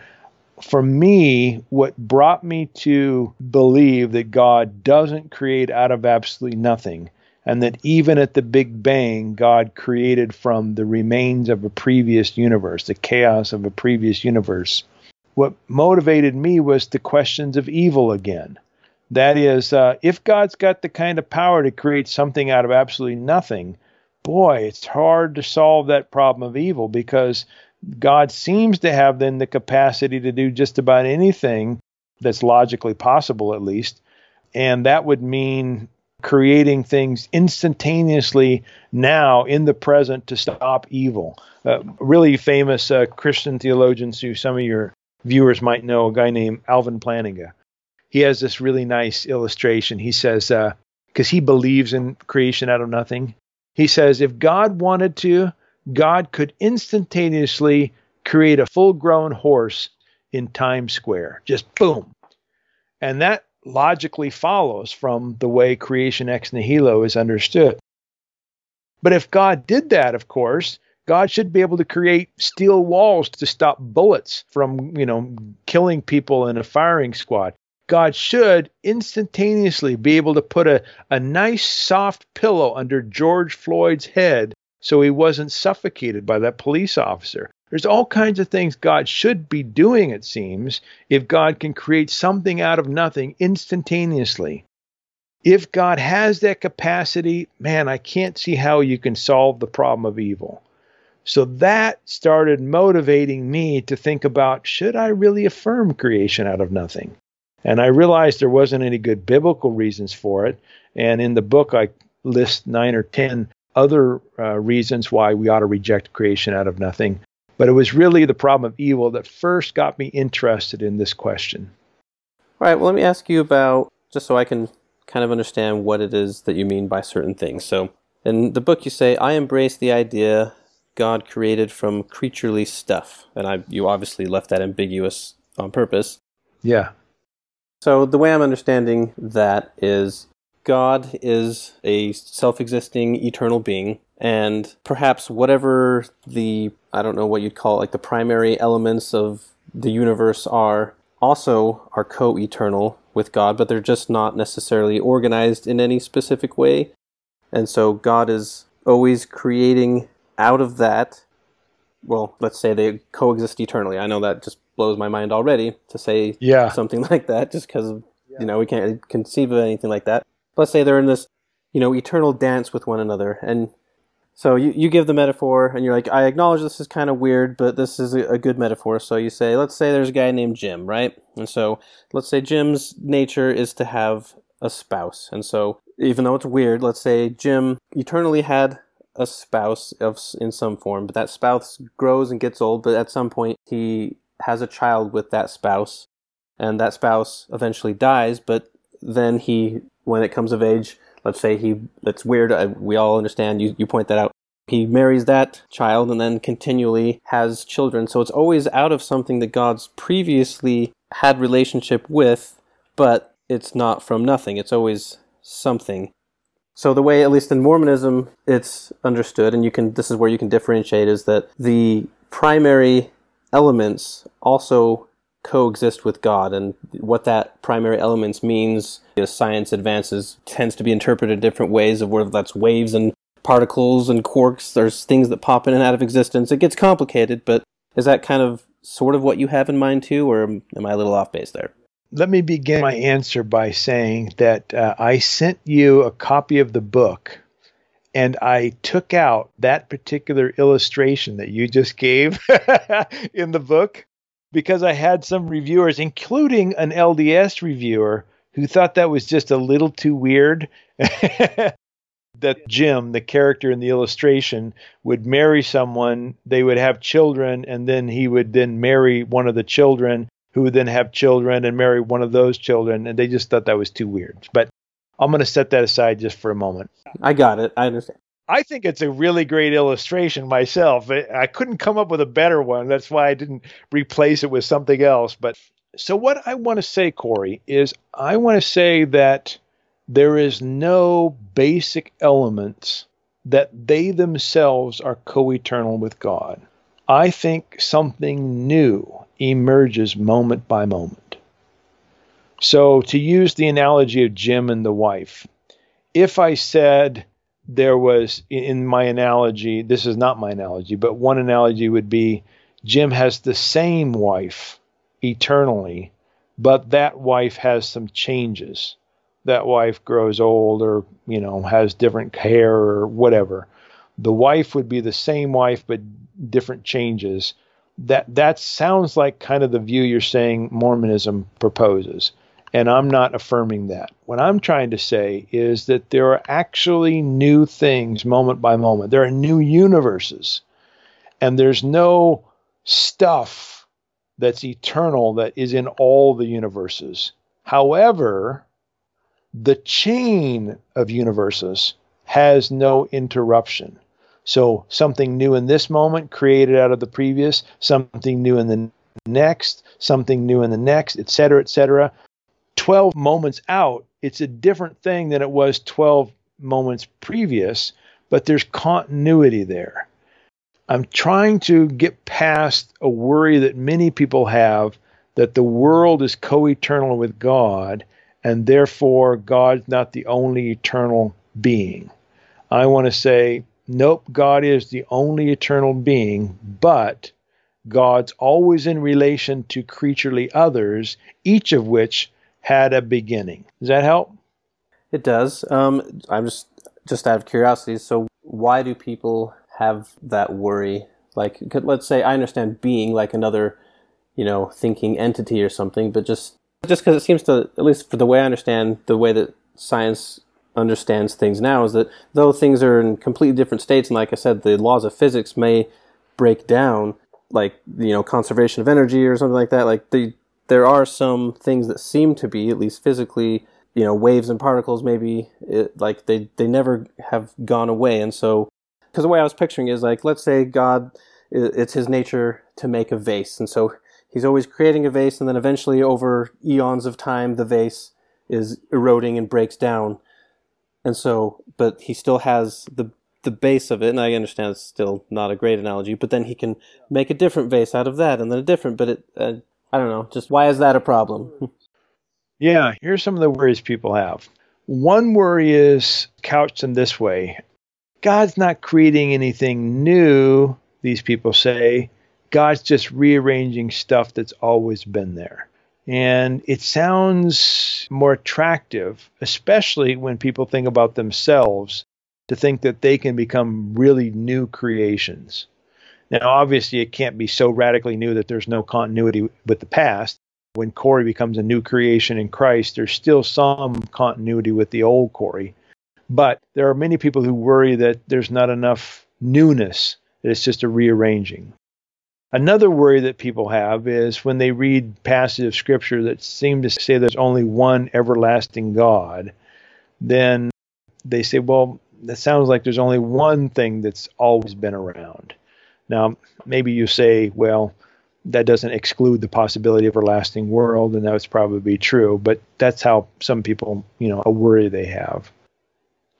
For me, what brought me to believe that God doesn't create out of absolutely nothing, and that even at the Big Bang, God created from the remains of a previous universe, the chaos of a previous universe. What motivated me was the questions of evil again. That is, uh, if God's got the kind of power to create something out of absolutely nothing, boy, it's hard to solve that problem of evil because God seems to have then the capacity to do just about anything that's logically possible, at least. And that would mean creating things instantaneously now in the present to stop evil. Uh, really famous uh, Christian theologians who some of your viewers might know, a guy named Alvin Plantinga he has this really nice illustration. He says, because uh, he believes in creation out of nothing, he says, if God wanted to, God could instantaneously create a full grown horse in Times Square. Just boom. And that logically follows from the way creation ex nihilo is understood. But if God did that, of course, God should be able to create steel walls to stop bullets from, you know, killing people in a firing squad. God should instantaneously be able to put a, a nice soft pillow under George Floyd's head so he wasn't suffocated by that police officer. There's all kinds of things God should be doing, it seems, if God can create something out of nothing instantaneously. If God has that capacity, man, I can't see how you can solve the problem of evil. So that started motivating me to think about should I really affirm creation out of nothing? And I realized there wasn't any good biblical reasons for it. And in the book, I list nine or 10 other uh, reasons why we ought to reject creation out of nothing. But it was really the problem of evil that first got me interested in this question. All right, well, let me ask you about, just so I can kind of understand what it is that you mean by certain things. So, in the book, you say, I embrace the idea God created from creaturely stuff. And I, you obviously left that ambiguous on purpose. Yeah. So the way I'm understanding that is God is a self-existing eternal being and perhaps whatever the I don't know what you'd call it, like the primary elements of the universe are also are co-eternal with God, but they're just not necessarily organized in any specific way. And so God is always creating out of that well, let's say they coexist eternally. I know that just blows my mind already to say yeah. something like that, just because yeah. you know we can't conceive of anything like that. Let's say they're in this, you know, eternal dance with one another, and So you, you give the metaphor, and you're like, I acknowledge this is kind of weird, but this is a, a, good metaphor. So you say, let's say there's a guy named Jim, right? And so let's say Jim's nature is to have a spouse. And so even though it's weird, let's say Jim eternally had a spouse of in some form, but that spouse grows and gets old, but at some point he has a child with that spouse, and that spouse eventually dies, but then he, when it comes of age, let's say he, that's weird, I, we all understand, you, you point that out, he marries that child and then continually has children. So it's always out of something that God's previously had relationship with, but it's not from nothing. It's always something. So the way, at least in Mormonism, it's understood, and you can this is where you can differentiate, is that the primary elements also coexist with God, and what that primary elements means as science advances tends to be interpreted different ways of whether that's waves and particles and quarks. There's things that pop in and out of existence. It gets complicated, but is that kind of sort of what you have in mind too, or am I a little off base there? let me begin my answer by saying that uh, I sent you a copy of the book and I took out that particular illustration that you just gave in the book because I had some reviewers, including an LDS reviewer, who thought that was just a little too weird. that Jim, the character in the illustration, would marry someone, they would have children, and then he would then marry one of the children who would then have children and marry one of those children, and they just thought that was too weird. But I'm going to set that aside just for a moment. I got it. I understand. I think it's a really great illustration myself. I couldn't come up with a better one. That's why I didn't replace it with something else. But so, what I want to say, Corey, is I want to say that there is no basic elements that they themselves are co eternal with God. I think something new emerges moment by moment. So, to use the analogy of Jim and the wife, if I said there was, in my analogy, this is not my analogy, but one analogy would be Jim has the same wife eternally, but that wife has some changes. That wife grows old or, you know, has different hair or whatever. The wife would be the same wife, but different changes that that sounds like kind of the view you're saying Mormonism proposes. And I'm not affirming that. What I'm trying to say is that there are actually new things moment by moment. There are new universes. And there's no stuff that's eternal that is in all the universes. However, the chain of universes has no interruption. So something new in this moment created out of the previous, something new in the next, something new in the next, etc., etc. 12 moments out, it's a different thing than it was 12 moments previous, but there's continuity there. I'm trying to get past a worry that many people have that the world is co eternal with God, and therefore God's not the only eternal being. I want to say nope, God is the only eternal being, but God's always in relation to creaturely others, each of which had a beginning. Does that help? It does. Um, I'm just just out of curiosity. So, why do people have that worry? Like, let's say I understand being like another, you know, thinking entity or something, but just just because it seems to, at least for the way I understand the way that science understands things now is that though things are in completely different states, and like I said, the laws of physics may break down, like you know conservation of energy or something like that. Like the there are some things that seem to be at least physically, you know, waves and particles. Maybe it, like they they never have gone away, and so because the way I was picturing is like let's say God, it's His nature to make a vase, and so He's always creating a vase, and then eventually over eons of time, the vase is eroding and breaks down and so, but he still has the the base of it, and I understand it's still not a great analogy, but then he can make a different vase out of that, and then a different. But it, uh, I don't know, just why is that a problem? yeah, here's some of the worries people have. One worry is couched in this way: God's not creating anything new. These people say God's just rearranging stuff that's always been there. And it sounds more attractive, especially when people think about themselves to think that they can become really new creations. Now, obviously, it can't be so radically new that there's no continuity with the past. When Corey becomes a new creation in Christ, there's still some continuity with the old Corey. But there are many people who worry that there's not enough newness, that it's just a rearranging. Another worry that people have is when they read passages of scripture that seem to say there's only one everlasting God, then they say, well, that sounds like there's only one thing that's always been around. Now, maybe you say, well, that doesn't exclude the possibility of a lasting world, and that's probably true, but that's how some people, you know, a worry they have.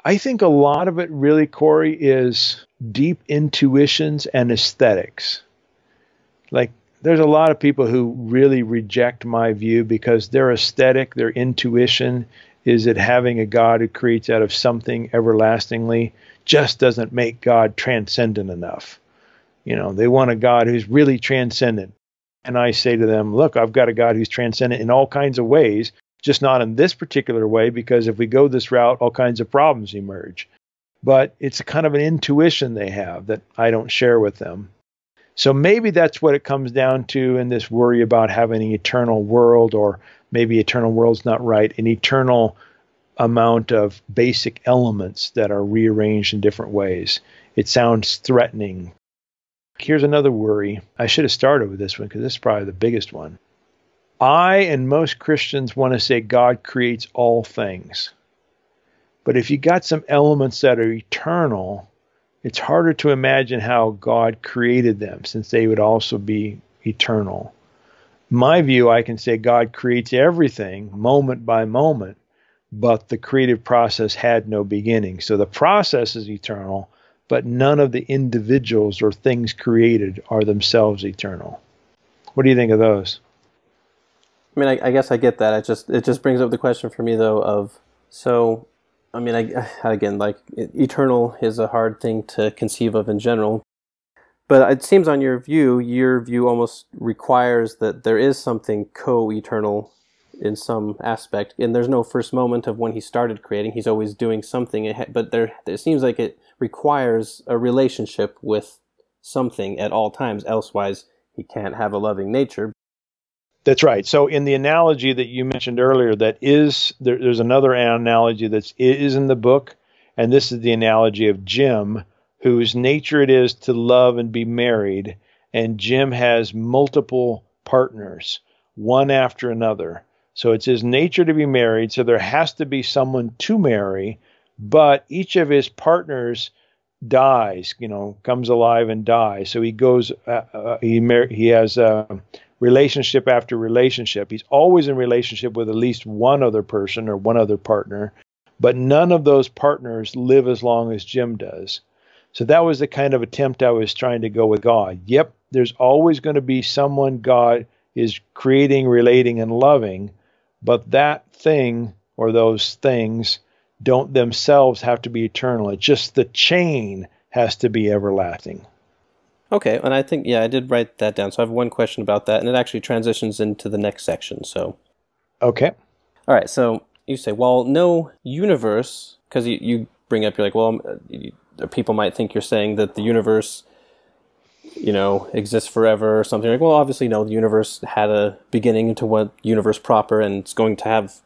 I think a lot of it really, Corey, is deep intuitions and aesthetics. Like, there's a lot of people who really reject my view because their aesthetic, their intuition is that having a God who creates out of something everlastingly just doesn't make God transcendent enough. You know, they want a God who's really transcendent. And I say to them, look, I've got a God who's transcendent in all kinds of ways, just not in this particular way, because if we go this route, all kinds of problems emerge. But it's kind of an intuition they have that I don't share with them. So maybe that's what it comes down to in this worry about having an eternal world, or maybe eternal world's not right, an eternal amount of basic elements that are rearranged in different ways. It sounds threatening Here's another worry. I should have started with this one because this is probably the biggest one. I and most Christians want to say God creates all things. But if you got some elements that are eternal, it's harder to imagine how God created them since they would also be eternal. My view, I can say God creates everything moment by moment, but the creative process had no beginning. So the process is eternal, but none of the individuals or things created are themselves eternal. What do you think of those? I mean, I, I, guess I get that. It just it just brings up the question for me though of so, I mean, I, again, like eternal is a hard thing to conceive of in general, but it seems on your view, your view almost requires that there is something co-eternal in some aspect, and there's no first moment of when he started creating. He's always doing something, but there it seems like it requires a relationship with something at all times. Elsewise, he can't have a loving nature. That's right. So, in the analogy that you mentioned earlier, that is there, there's another analogy that is in the book, and this is the analogy of Jim, whose nature it is to love and be married, and Jim has multiple partners, one after another. So it's his nature to be married. So there has to be someone to marry but each of his partners dies, you know, comes alive and dies. So he goes, uh, uh, he he has a relationship after relationship. He's always in relationship with at least one other person or one other partner, but none of those partners live as long as Jim does. So that was the kind of attempt I was trying to go with God. Yep, there's always going to be someone God is creating, relating, and loving, but that thing or those things don't themselves have to be eternal. It's just the chain has to be everlasting. Okay, and I think yeah, I did write that down. So I have one question about that, and it actually transitions into the next section. So, okay, all right. So you say, well, no universe, because you, you bring up, you're like, well, uh, people might think you're saying that the universe, you know, exists forever or something. Like, well, obviously, no. The universe had a beginning into what universe proper, and it's going to have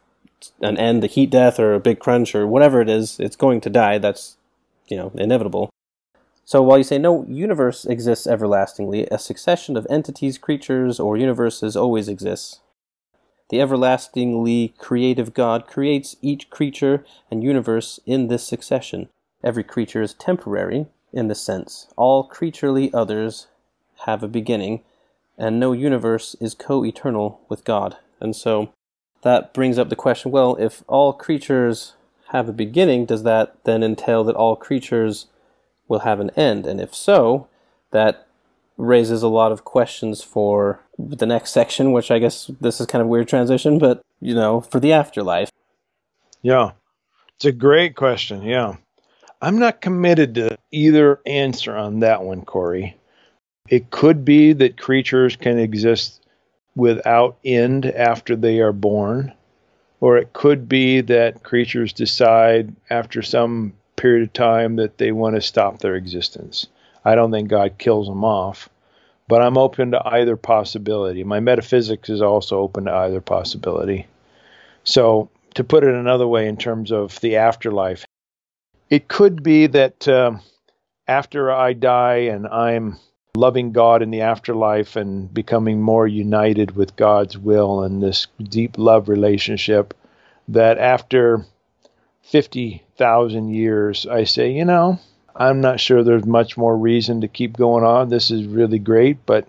an end, a heat death or a big crunch or whatever it is, it's going to die. That's, you know, inevitable. So while you say no universe exists everlastingly, a succession of entities, creatures, or universes always exists. The everlastingly creative God creates each creature and universe in this succession. Every creature is temporary in this sense. All creaturely others have a beginning, and no universe is co eternal with God. And so that brings up the question well, if all creatures have a beginning, does that then entail that all creatures will have an end? And if so, that raises a lot of questions for the next section, which I guess this is kind of weird transition, but you know, for the afterlife. Yeah. It's a great question. Yeah. I'm not committed to either answer on that one, Corey. It could be that creatures can exist without end after they are born. Or it could be that creatures decide after some period of time that they want to stop their existence. I don't think God kills them off, but I'm open to either possibility. My metaphysics is also open to either possibility. So, to put it another way, in terms of the afterlife, it could be that uh, after I die and I'm loving God in the afterlife and becoming more united with God's will and this deep love relationship, that after 50,000 years, I say, you know, I'm not sure there's much more reason to keep going on. This is really great, but,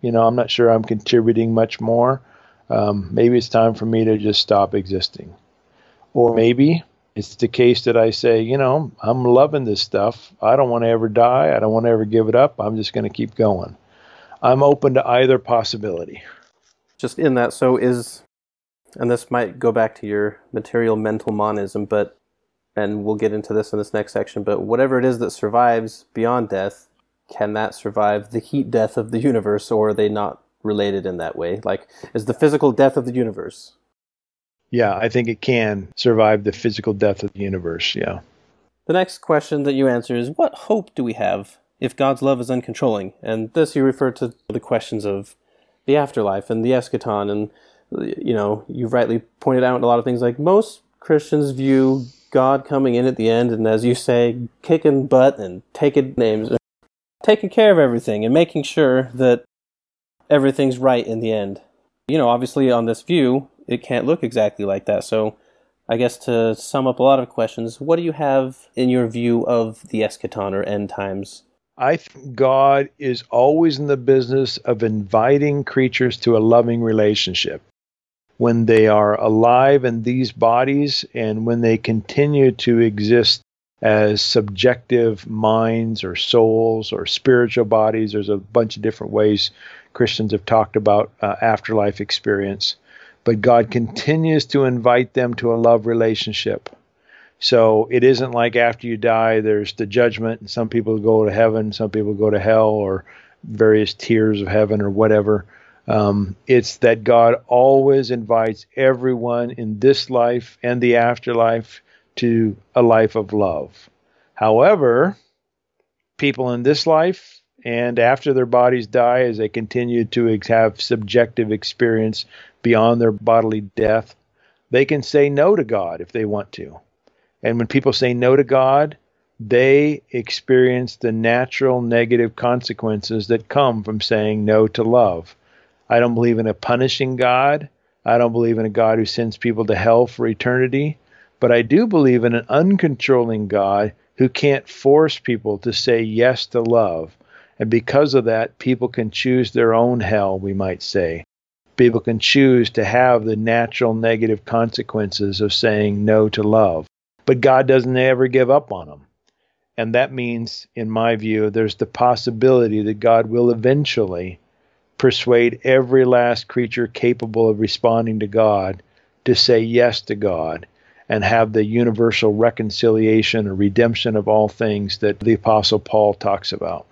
you know, I'm not sure I'm contributing much more. Um, maybe it's time for me to just stop existing. Or maybe it's the case that I say, you know, I'm loving this stuff. I don't want to ever die. I don't want to ever give it up. I'm just going to keep going. I'm open to either possibility. Just in that, so is, and this might go back to your material mental monism, but, and we'll get into this in this next section, but whatever it is that survives beyond death, can that survive the heat death of the universe, or are they not related in that way? Like, is the physical death of the universe yeah, I think it can survive the physical death of the universe. Yeah. The next question that you answer is what hope do we have if God's love is uncontrolling? And this you refer to the questions of the afterlife and the eschaton. And, you know, you've rightly pointed out a lot of things like most Christians view God coming in at the end and, as you say, kicking butt and taking names, taking care of everything and making sure that everything's right in the end. You know, obviously, on this view, it can't look exactly like that. So, I guess to sum up a lot of questions, what do you have in your view of the eschaton or end times? I think God is always in the business of inviting creatures to a loving relationship. When they are alive in these bodies and when they continue to exist as subjective minds or souls or spiritual bodies, there's a bunch of different ways Christians have talked about uh, afterlife experience but God continues to invite them to a love relationship. So it isn't like after you die, there's the judgment. And some people go to heaven, some people go to hell, or various tiers of heaven, or whatever. Um, it's that God always invites everyone in this life and the afterlife to a life of love. However, people in this life and after their bodies die, as they continue to have subjective experience beyond their bodily death, they can say no to God if they want to. And when people say no to God, they experience the natural negative consequences that come from saying no to love. I don't believe in a punishing God. I don't believe in a God who sends people to hell for eternity. But I do believe in an uncontrolling God who can't force people to say yes to love. And because of that, people can choose their own hell, we might say people can choose to have the natural negative consequences of saying no to love. But God doesn't ever give up on them. And that means, in my view, there's the possibility that God will eventually persuade every last creature capable of responding to God to say yes to God and have the universal reconciliation or redemption of all things that the Apostle Paul talks about.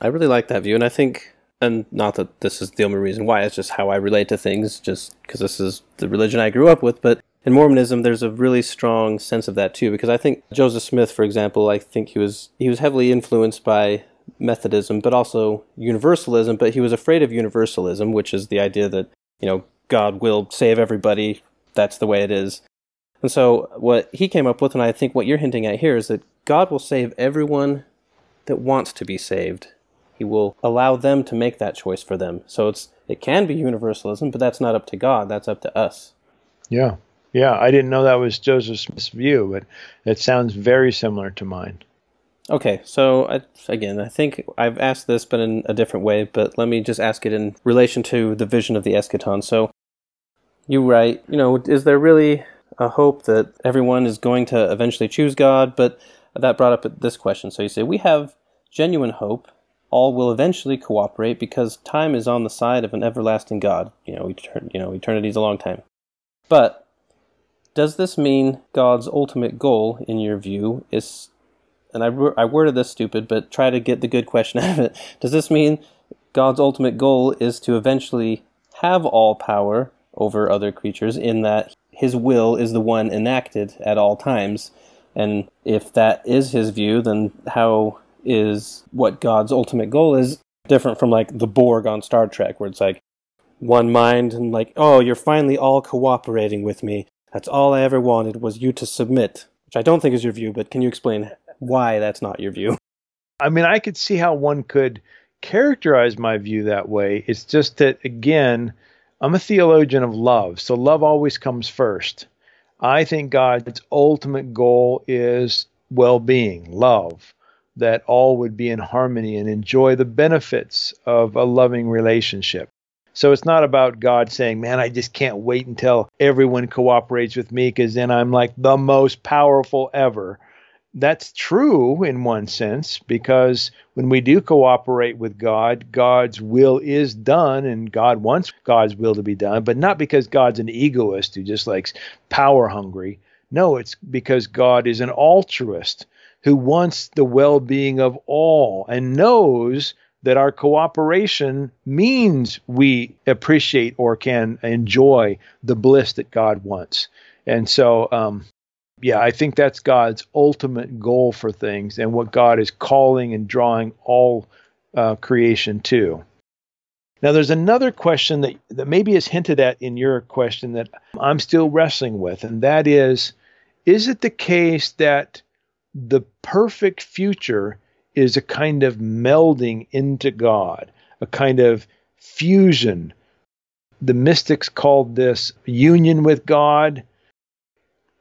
I really like that view, and I think and not that this is the only reason why, it's just how I relate to things, just because this is the religion I grew up with. But in Mormonism, there's a really strong sense of that too, because I think Joseph Smith, for example, I think he was he was heavily influenced by Methodism, but also Universalism. But he was afraid of Universalism, which is the idea that you know God will save everybody. That's the way it is. And so what he came up with, and I think what you're hinting at here, is that God will save everyone that wants to be saved he will allow them to make that choice for them. So it's it can be universalism, but that's not up to God. That's up to us. Yeah. Yeah, I didn't know that was Joseph Smith's view, but it sounds very similar to mine. Okay, so I, again, I think I've asked this, but in a different way. But let me just ask it in relation to the vision of the eschaton. So, you write, you know, is there really a hope that everyone is going to eventually choose God? But that brought up this question. So you say we have genuine hope all will eventually cooperate because time is on the side of an everlasting God. You know, etern- you know, eternity is a long time. But does this mean God's ultimate goal, in your view, is? And I, I worded this stupid, but try to get the good question out of it. Does this mean God's ultimate goal is to eventually have all power over other creatures, in that His will is the one enacted at all times, And if that is his view, then how is what God's ultimate goal is different from like the Borg on Star Trek, where it's like one mind and like, oh, you're finally all cooperating with me. That's all I ever wanted was you to submit, which I don't think is your view, but can you explain why that's not your view? I mean, I could see how one could characterize my view that way. It's just that, again, I'm a theologian of love, so love always comes first. I think God's ultimate goal is well being, love, that all would be in harmony and enjoy the benefits of a loving relationship. So it's not about God saying, man, I just can't wait until everyone cooperates with me because then I'm like the most powerful ever that's true in one sense because when we do cooperate with God, God's will is done and God wants God's will to be done, but not because God's an egoist who just likes power hungry. No, it's because God is an altruist who wants the well being of all and knows that our cooperation means we appreciate or can enjoy the bliss that God wants. And so um, yeah, I think that's God's ultimate goal for things and what God is calling and drawing all uh, creation to. Now, there's another question that, that maybe is hinted at in your question that I'm still wrestling with, and that is Is it the case that the perfect future is a kind of melding into God, a kind of fusion? The mystics called this union with God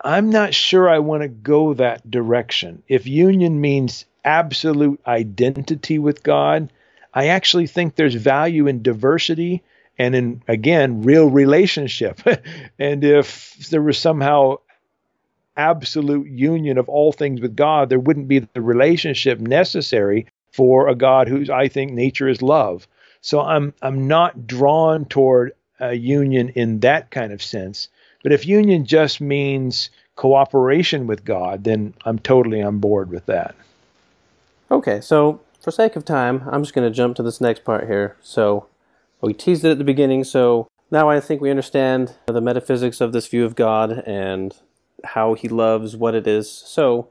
I'm not sure I want to go that direction. If union means absolute identity with God, I actually think there's value in diversity and in, again, real relationship. and if there was somehow absolute union of all things with God, there wouldn't be the relationship necessary for a God whose I think nature is love. So I'm I'm not drawn toward a union in that kind of sense. But if union just means cooperation with God, then I'm totally on board with that. Okay, so for sake of time, I'm just going to jump to this next part here. So we teased it at the beginning, so now I think we understand the metaphysics of this view of God and how he loves what it is. So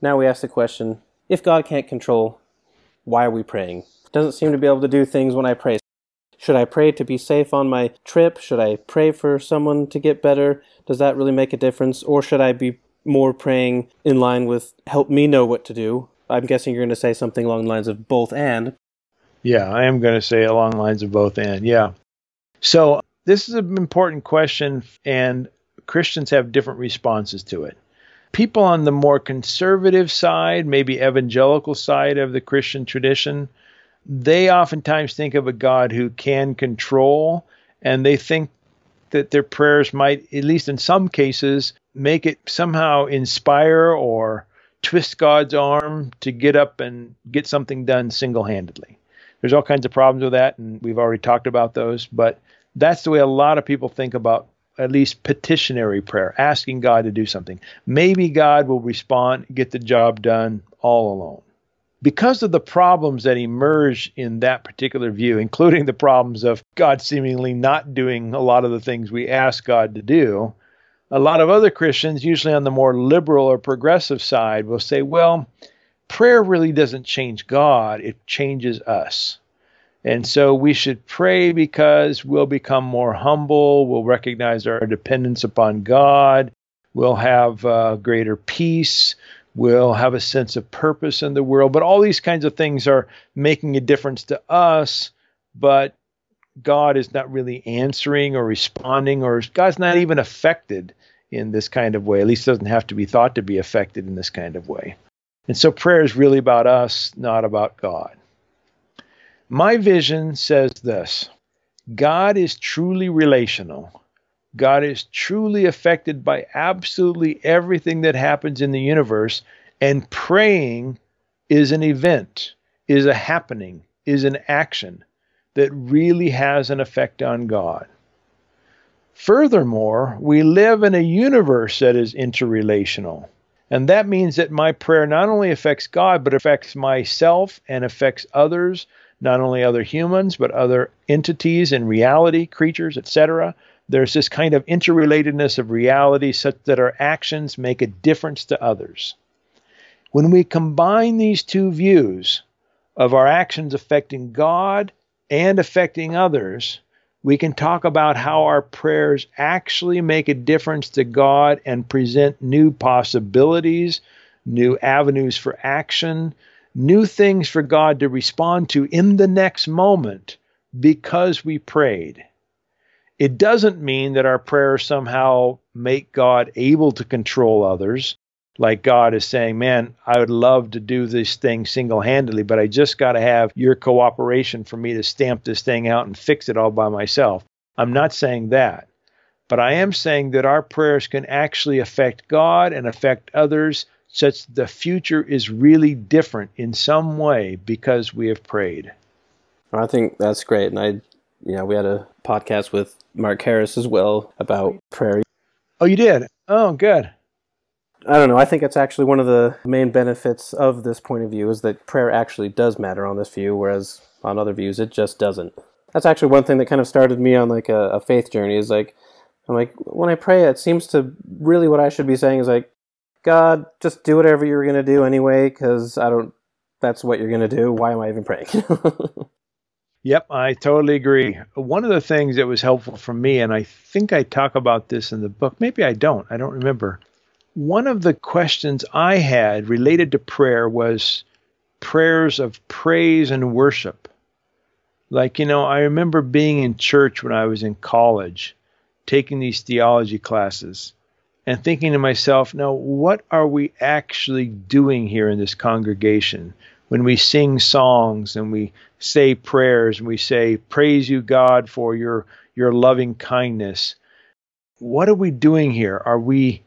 now we ask the question if God can't control, why are we praying? Doesn't seem to be able to do things when I pray. Should I pray to be safe on my trip? Should I pray for someone to get better? Does that really make a difference? Or should I be more praying in line with help me know what to do? I'm guessing you're going to say something along the lines of both and. Yeah, I am going to say along the lines of both and. Yeah. So this is an important question, and Christians have different responses to it. People on the more conservative side, maybe evangelical side of the Christian tradition, they oftentimes think of a God who can control, and they think that their prayers might, at least in some cases, make it somehow inspire or twist God's arm to get up and get something done single handedly. There's all kinds of problems with that, and we've already talked about those, but that's the way a lot of people think about at least petitionary prayer, asking God to do something. Maybe God will respond, get the job done all alone because of the problems that emerge in that particular view, including the problems of God seemingly not doing a lot of the things we ask God to do, a lot of other Christians, usually on the more liberal or progressive side, will say, well, prayer really doesn't change God, it changes us. And so we should pray because we'll become more humble, we'll recognize our dependence upon God, we'll have uh, greater peace, we'll have a sense of purpose in the world. But all these kinds of things are making a difference to us, but God is not really answering or responding, or God's not even affected in this kind of way. At least doesn't have to be thought to be affected in this kind of way. And so prayer is really about us, not about God. My vision says this God is truly relational. God is truly affected by absolutely everything that happens in the universe, and praying is an event, is a happening, is an action that really has an effect on God. Furthermore, we live in a universe that is interrelational. And that means that my prayer not only affects God, but affects myself and affects others, not only other humans, but other entities in reality, creatures, etc There's this kind of interrelatedness of reality such that our actions make a difference to others. When we combine these two views of our actions affecting God and affecting others, we can talk about how our prayers actually make a difference to God and present new possibilities, new avenues for action, new things for God to respond to in the next moment because we prayed. It doesn't mean that our prayers somehow make God able to control others. Like God is saying, man, I would love to do this thing single handedly, but I just got to have your cooperation for me to stamp this thing out and fix it all by myself. I'm not saying that. But I am saying that our prayers can actually affect God and affect others such that the future is really different in some way because we have prayed. I think that's great. And I, you know, we had a podcast with Mark Harris as well about prayer. Oh, you did? Oh, good. I don't know. I think it's actually one of the main benefits of this point of view is that prayer actually does matter on this view, whereas on other views it just doesn't. That's actually one thing that kind of started me on like a, a faith journey. Is like, I'm like, when I pray, it seems to really what I should be saying is like, God, just do whatever you're going to do anyway, because I don't, that's what you're going to do. Why am I even praying? yep, I totally agree. One of the things that was helpful for me, and I think I talk about this in the book, maybe I don't, I don't remember. One of the questions I had related to prayer was prayers of praise and worship. Like, you know, I remember being in church when I was in college, taking these theology classes and thinking to myself, now, what are we actually doing here in this congregation? When we sing songs and we say prayers and we say, Praise you, God, for your, your loving kindness. What are we doing here? Are we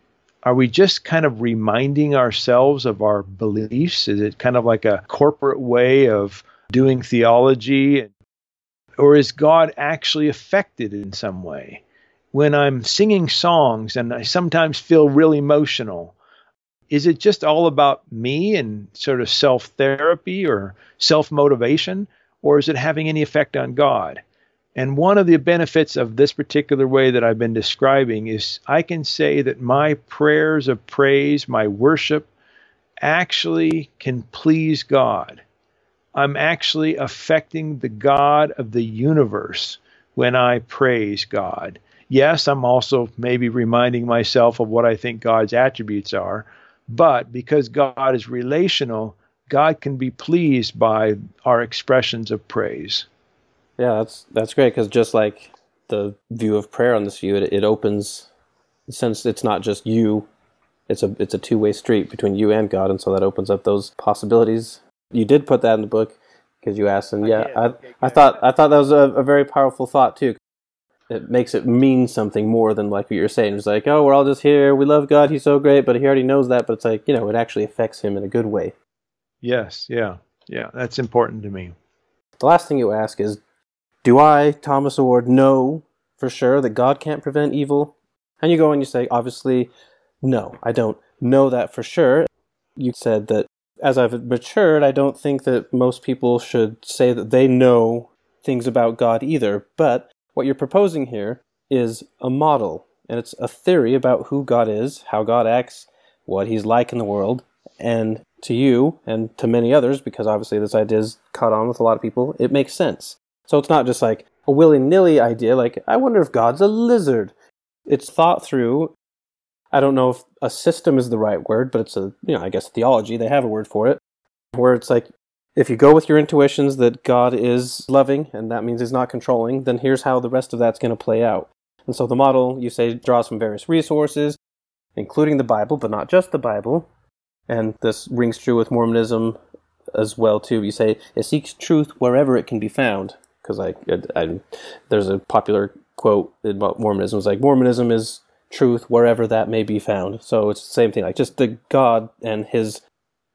are we just kind of reminding ourselves of our beliefs? Is it kind of like a corporate way of doing theology? Or is God actually affected in some way? When I'm singing songs and I sometimes feel really emotional, is it just all about me and sort of self therapy or self motivation, or is it having any effect on God? And one of the benefits of this particular way that I've been describing is I can say that my prayers of praise, my worship, actually can please God. I'm actually affecting the God of the universe when I praise God. Yes, I'm also maybe reminding myself of what I think God's attributes are, but because God is relational, God can be pleased by our expressions of praise. Yeah, that's that's great because just like the view of prayer on this view, it, it opens since it's not just you, it's a it's a two way street between you and God, and so that opens up those possibilities. You did put that in the book because you asked, and yeah, I, I thought I thought that was a, a very powerful thought too it makes it mean something more than like what you're saying. It's like, oh, we're all just here. We love God. He's so great, but he already knows that. But it's like, you know, it actually affects him in a good way. Yes. Yeah. Yeah. That's important to me. The last thing you ask is, do I, Thomas Oord, know for sure that God can't prevent evil? And you go and you say, obviously, no, I don't know that for sure. You said that as I've matured, I don't think that most people should say that they know things about God either. But what you're proposing here is a model, and it's a theory about who God is, how God acts, what he's like in the world, and to you and to many others, because obviously this idea is caught on with a lot of people, it makes sense. So it's not just like a willy nilly idea, like, I wonder if God's a lizard. It's thought through. I don't know if a system is the right word, but it's a, you know, I guess theology, they have a word for it, where it's like if you go with your intuitions that God is loving and that means he's not controlling, then here's how the rest of that's going to play out. And so the model, you say, draws from various resources, including the Bible, but not just the Bible. And this rings true with Mormonism as well too. You say it seeks truth wherever it can be found, because like there's a popular quote about Mormonism. It's like Mormonism is truth wherever that may be found. So it's the same thing. Like just the God and His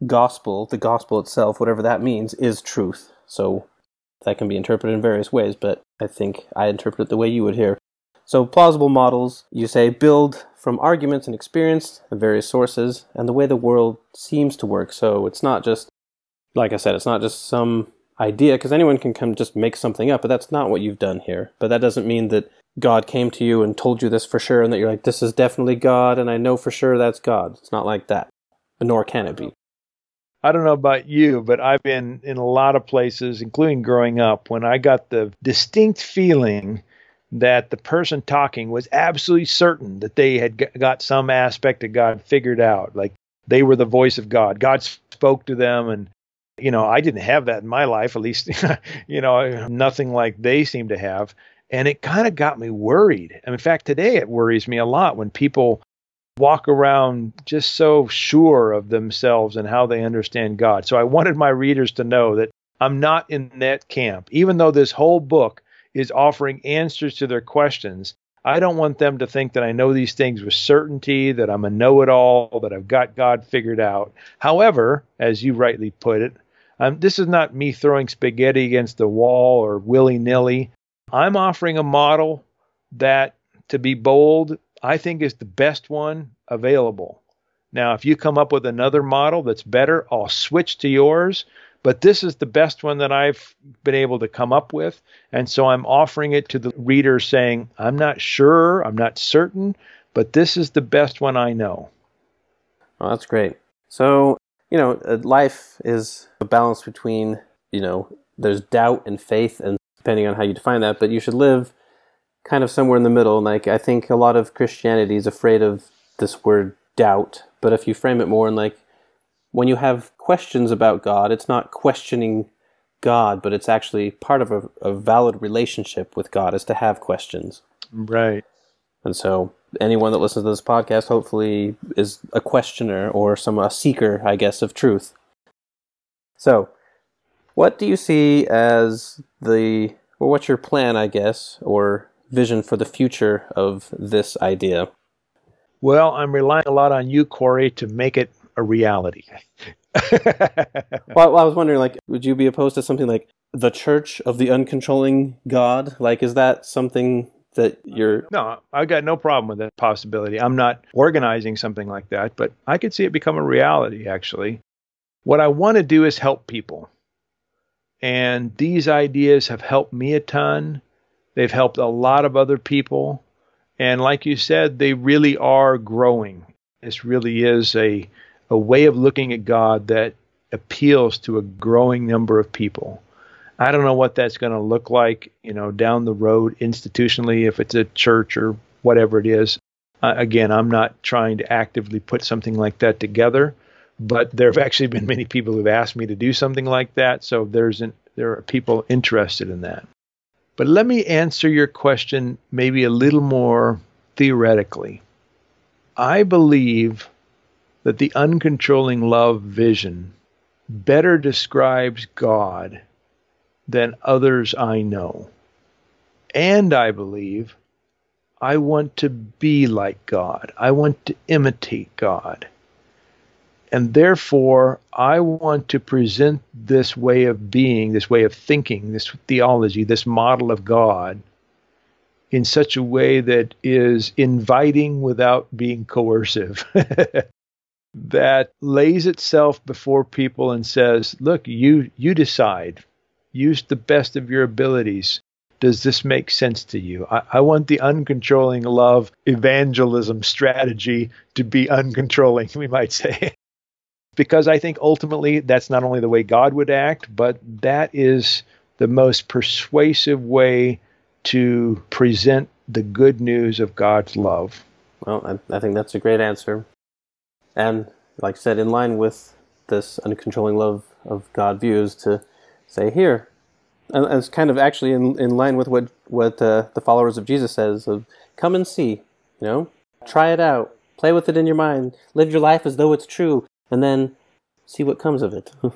gospel, the gospel itself, whatever that means, is truth. So that can be interpreted in various ways, but I think I interpret it the way you would here. So plausible models, you say, build from arguments and experience and various sources and the way the world seems to work. So it's not just, like I said, it's not just some idea, because anyone can come just make something up, but that's not what you've done here. But that doesn't mean that God came to you and told you this for sure, and that you're like, this is definitely God, and I know for sure that's God. It's not like that, nor can it be. I don't know about you, but I've been in a lot of places, including growing up, when I got the distinct feeling that the person talking was absolutely certain that they had got some aspect of God figured out. Like they were the voice of God. God spoke to them. And, you know, I didn't have that in my life, at least, you know, nothing like they seem to have. And it kind of got me worried. And in fact, today it worries me a lot when people walk around just so sure of themselves and how they understand God. So I wanted my readers to know that I'm not in that camp. Even though this whole book is offering answers to their questions, I don't want them to think that I know these things with certainty, that I'm a know it all, that I've got God figured out. However, as you rightly put it, um, this is not me throwing spaghetti against the wall or willy nilly. I'm offering a model that, to be bold, I think is the best one available. Now, if you come up with another model that's better, I'll switch to yours. But this is the best one that I've been able to come up with. And so I'm offering it to the reader saying, I'm not sure, I'm not certain, but this is the best one I know. Well, that's great. So, you know, uh, life is a balance between, you know, there's doubt and faith, and depending on how you define that, but you should live kind of somewhere in the middle. Like, I think a lot of Christianity is afraid of this word doubt, but if you frame it more in like, when you have questions about God, it's not questioning God, but it's actually part of a, a valid relationship with God is to have questions. Right. And so anyone that listens to this podcast hopefully is a questioner or some a seeker, I guess, of truth. So, what do you see as the or what's your plan, I guess, or vision for the future of this idea? Well, I'm relying a lot on you, Corey, to make it a reality. well, I was wondering, like, would you be opposed to something like the Church of the Uncontrolling God? Like, is that something that you're? No, I've got no problem with that possibility. I'm not organizing something like that, but I could see it become a reality. Actually, what I want to do is help people, and these ideas have helped me a ton. They've helped a lot of other people. And like you said, they really are growing. This really is a a way of looking at God that appeals to a growing number of people. I don't know what that's going to look like, you know, down the road institutionally, if it's a church or whatever it is. Uh, again, I'm not trying to actively put something like that together, but there have actually been many people who've asked me to do something like that. So there's an, there are people interested in that. But let me answer your question maybe a little more theoretically. I believe that the uncontrolling love vision better describes God than others I know. And I believe I want to be like God. I want to imitate God. And therefore, I want to present this way of being, this way of thinking, this theology, this model of God in such a way that is inviting without being coercive. that lays itself before people and says, "Look, you you decide. Use the best of your abilities. Does this make sense to you? I, I want the uncontrolling love evangelism strategy to be uncontrolling, we might say." Because I think ultimately that's not only the way God would act, but that is the most persuasive way to present the good news of God's love. Well, I, I think that's a great answer. And like I said, in line with this uncontrolling love of God views to say here, and it's kind of actually in, in line with what what uh, the followers of Jesus says of come and see, you know, try it out, play with it in your mind, live your life as though it's true, and then see what comes of it.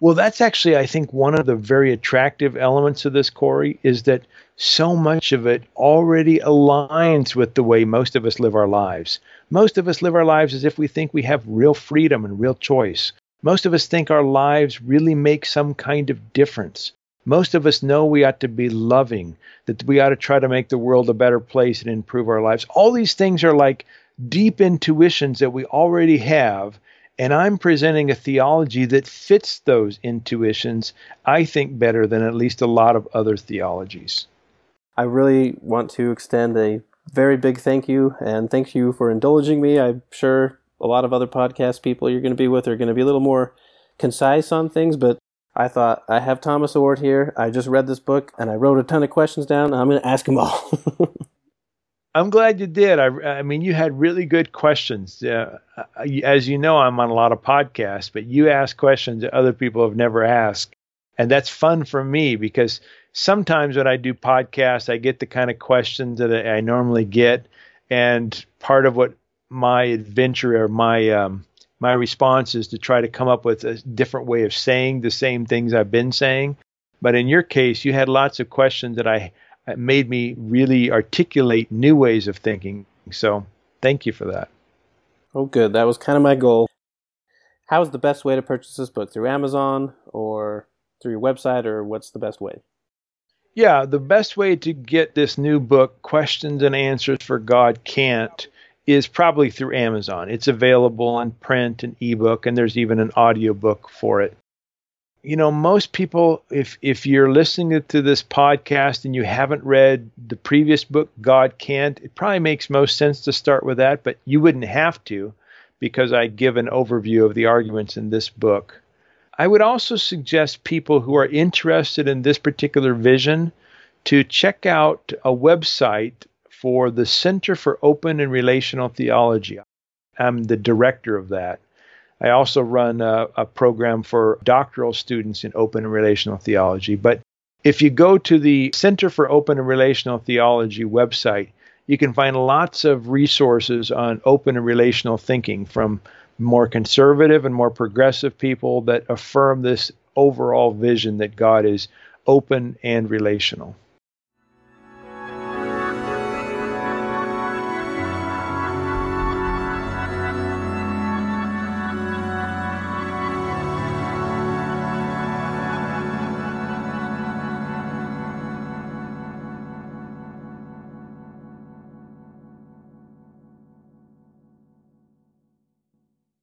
Well, that's actually, I think, one of the very attractive elements of this, Corey, is that so much of it already aligns with the way most of us live our lives. Most of us live our lives as if we think we have real freedom and real choice. Most of us think our lives really make some kind of difference. Most of us know we ought to be loving, that we ought to try to make the world a better place and improve our lives. All these things are like deep intuitions that we already have and I'm presenting a theology that fits those intuitions, I think, better than at least a lot of other theologies. I really want to extend a very big thank you and thank you for indulging me. I'm sure a lot of other podcast people you're going to be with are going to be a little more concise on things, but I thought I have Thomas Oord here. I just read this book and I wrote a ton of questions down. I'm going to ask them all. I'm glad you did. I, I mean, you had really good questions. Uh, as you know, I'm on a lot of podcasts, but you ask questions that other people have never asked. And that's fun for me because sometimes when I do podcasts, I get the kind of questions that I normally get. And part of what my adventure or my um, my response is to try to come up with a different way of saying the same things I've been saying. But in your case, you had lots of questions that I made me really articulate new ways of thinking. So thank you for that. Oh, good. That was kind of my goal. How is the best way to purchase this book? Through Amazon or through your website, or what's the best way? Yeah, the best way to get this new book, Questions and Answers for God Can't, is probably through Amazon. It's available in print and ebook, and there's even an audiobook for it. You know, most people, if if you're listening to this podcast and you haven't read the previous book, God Can't, it probably makes most sense to start with that, but you wouldn't have to because I give an overview of the arguments in this book. I would also suggest people who are interested in this particular vision to check out a website for the Center for Open and Relational Theology. I'm the director of that. I also run a, a, program for doctoral students in open and relational theology. But if you go to the Center for Open and Relational Theology website, you can find lots of resources on open and relational thinking from more conservative and more progressive people that affirm this overall vision that God is open and relational.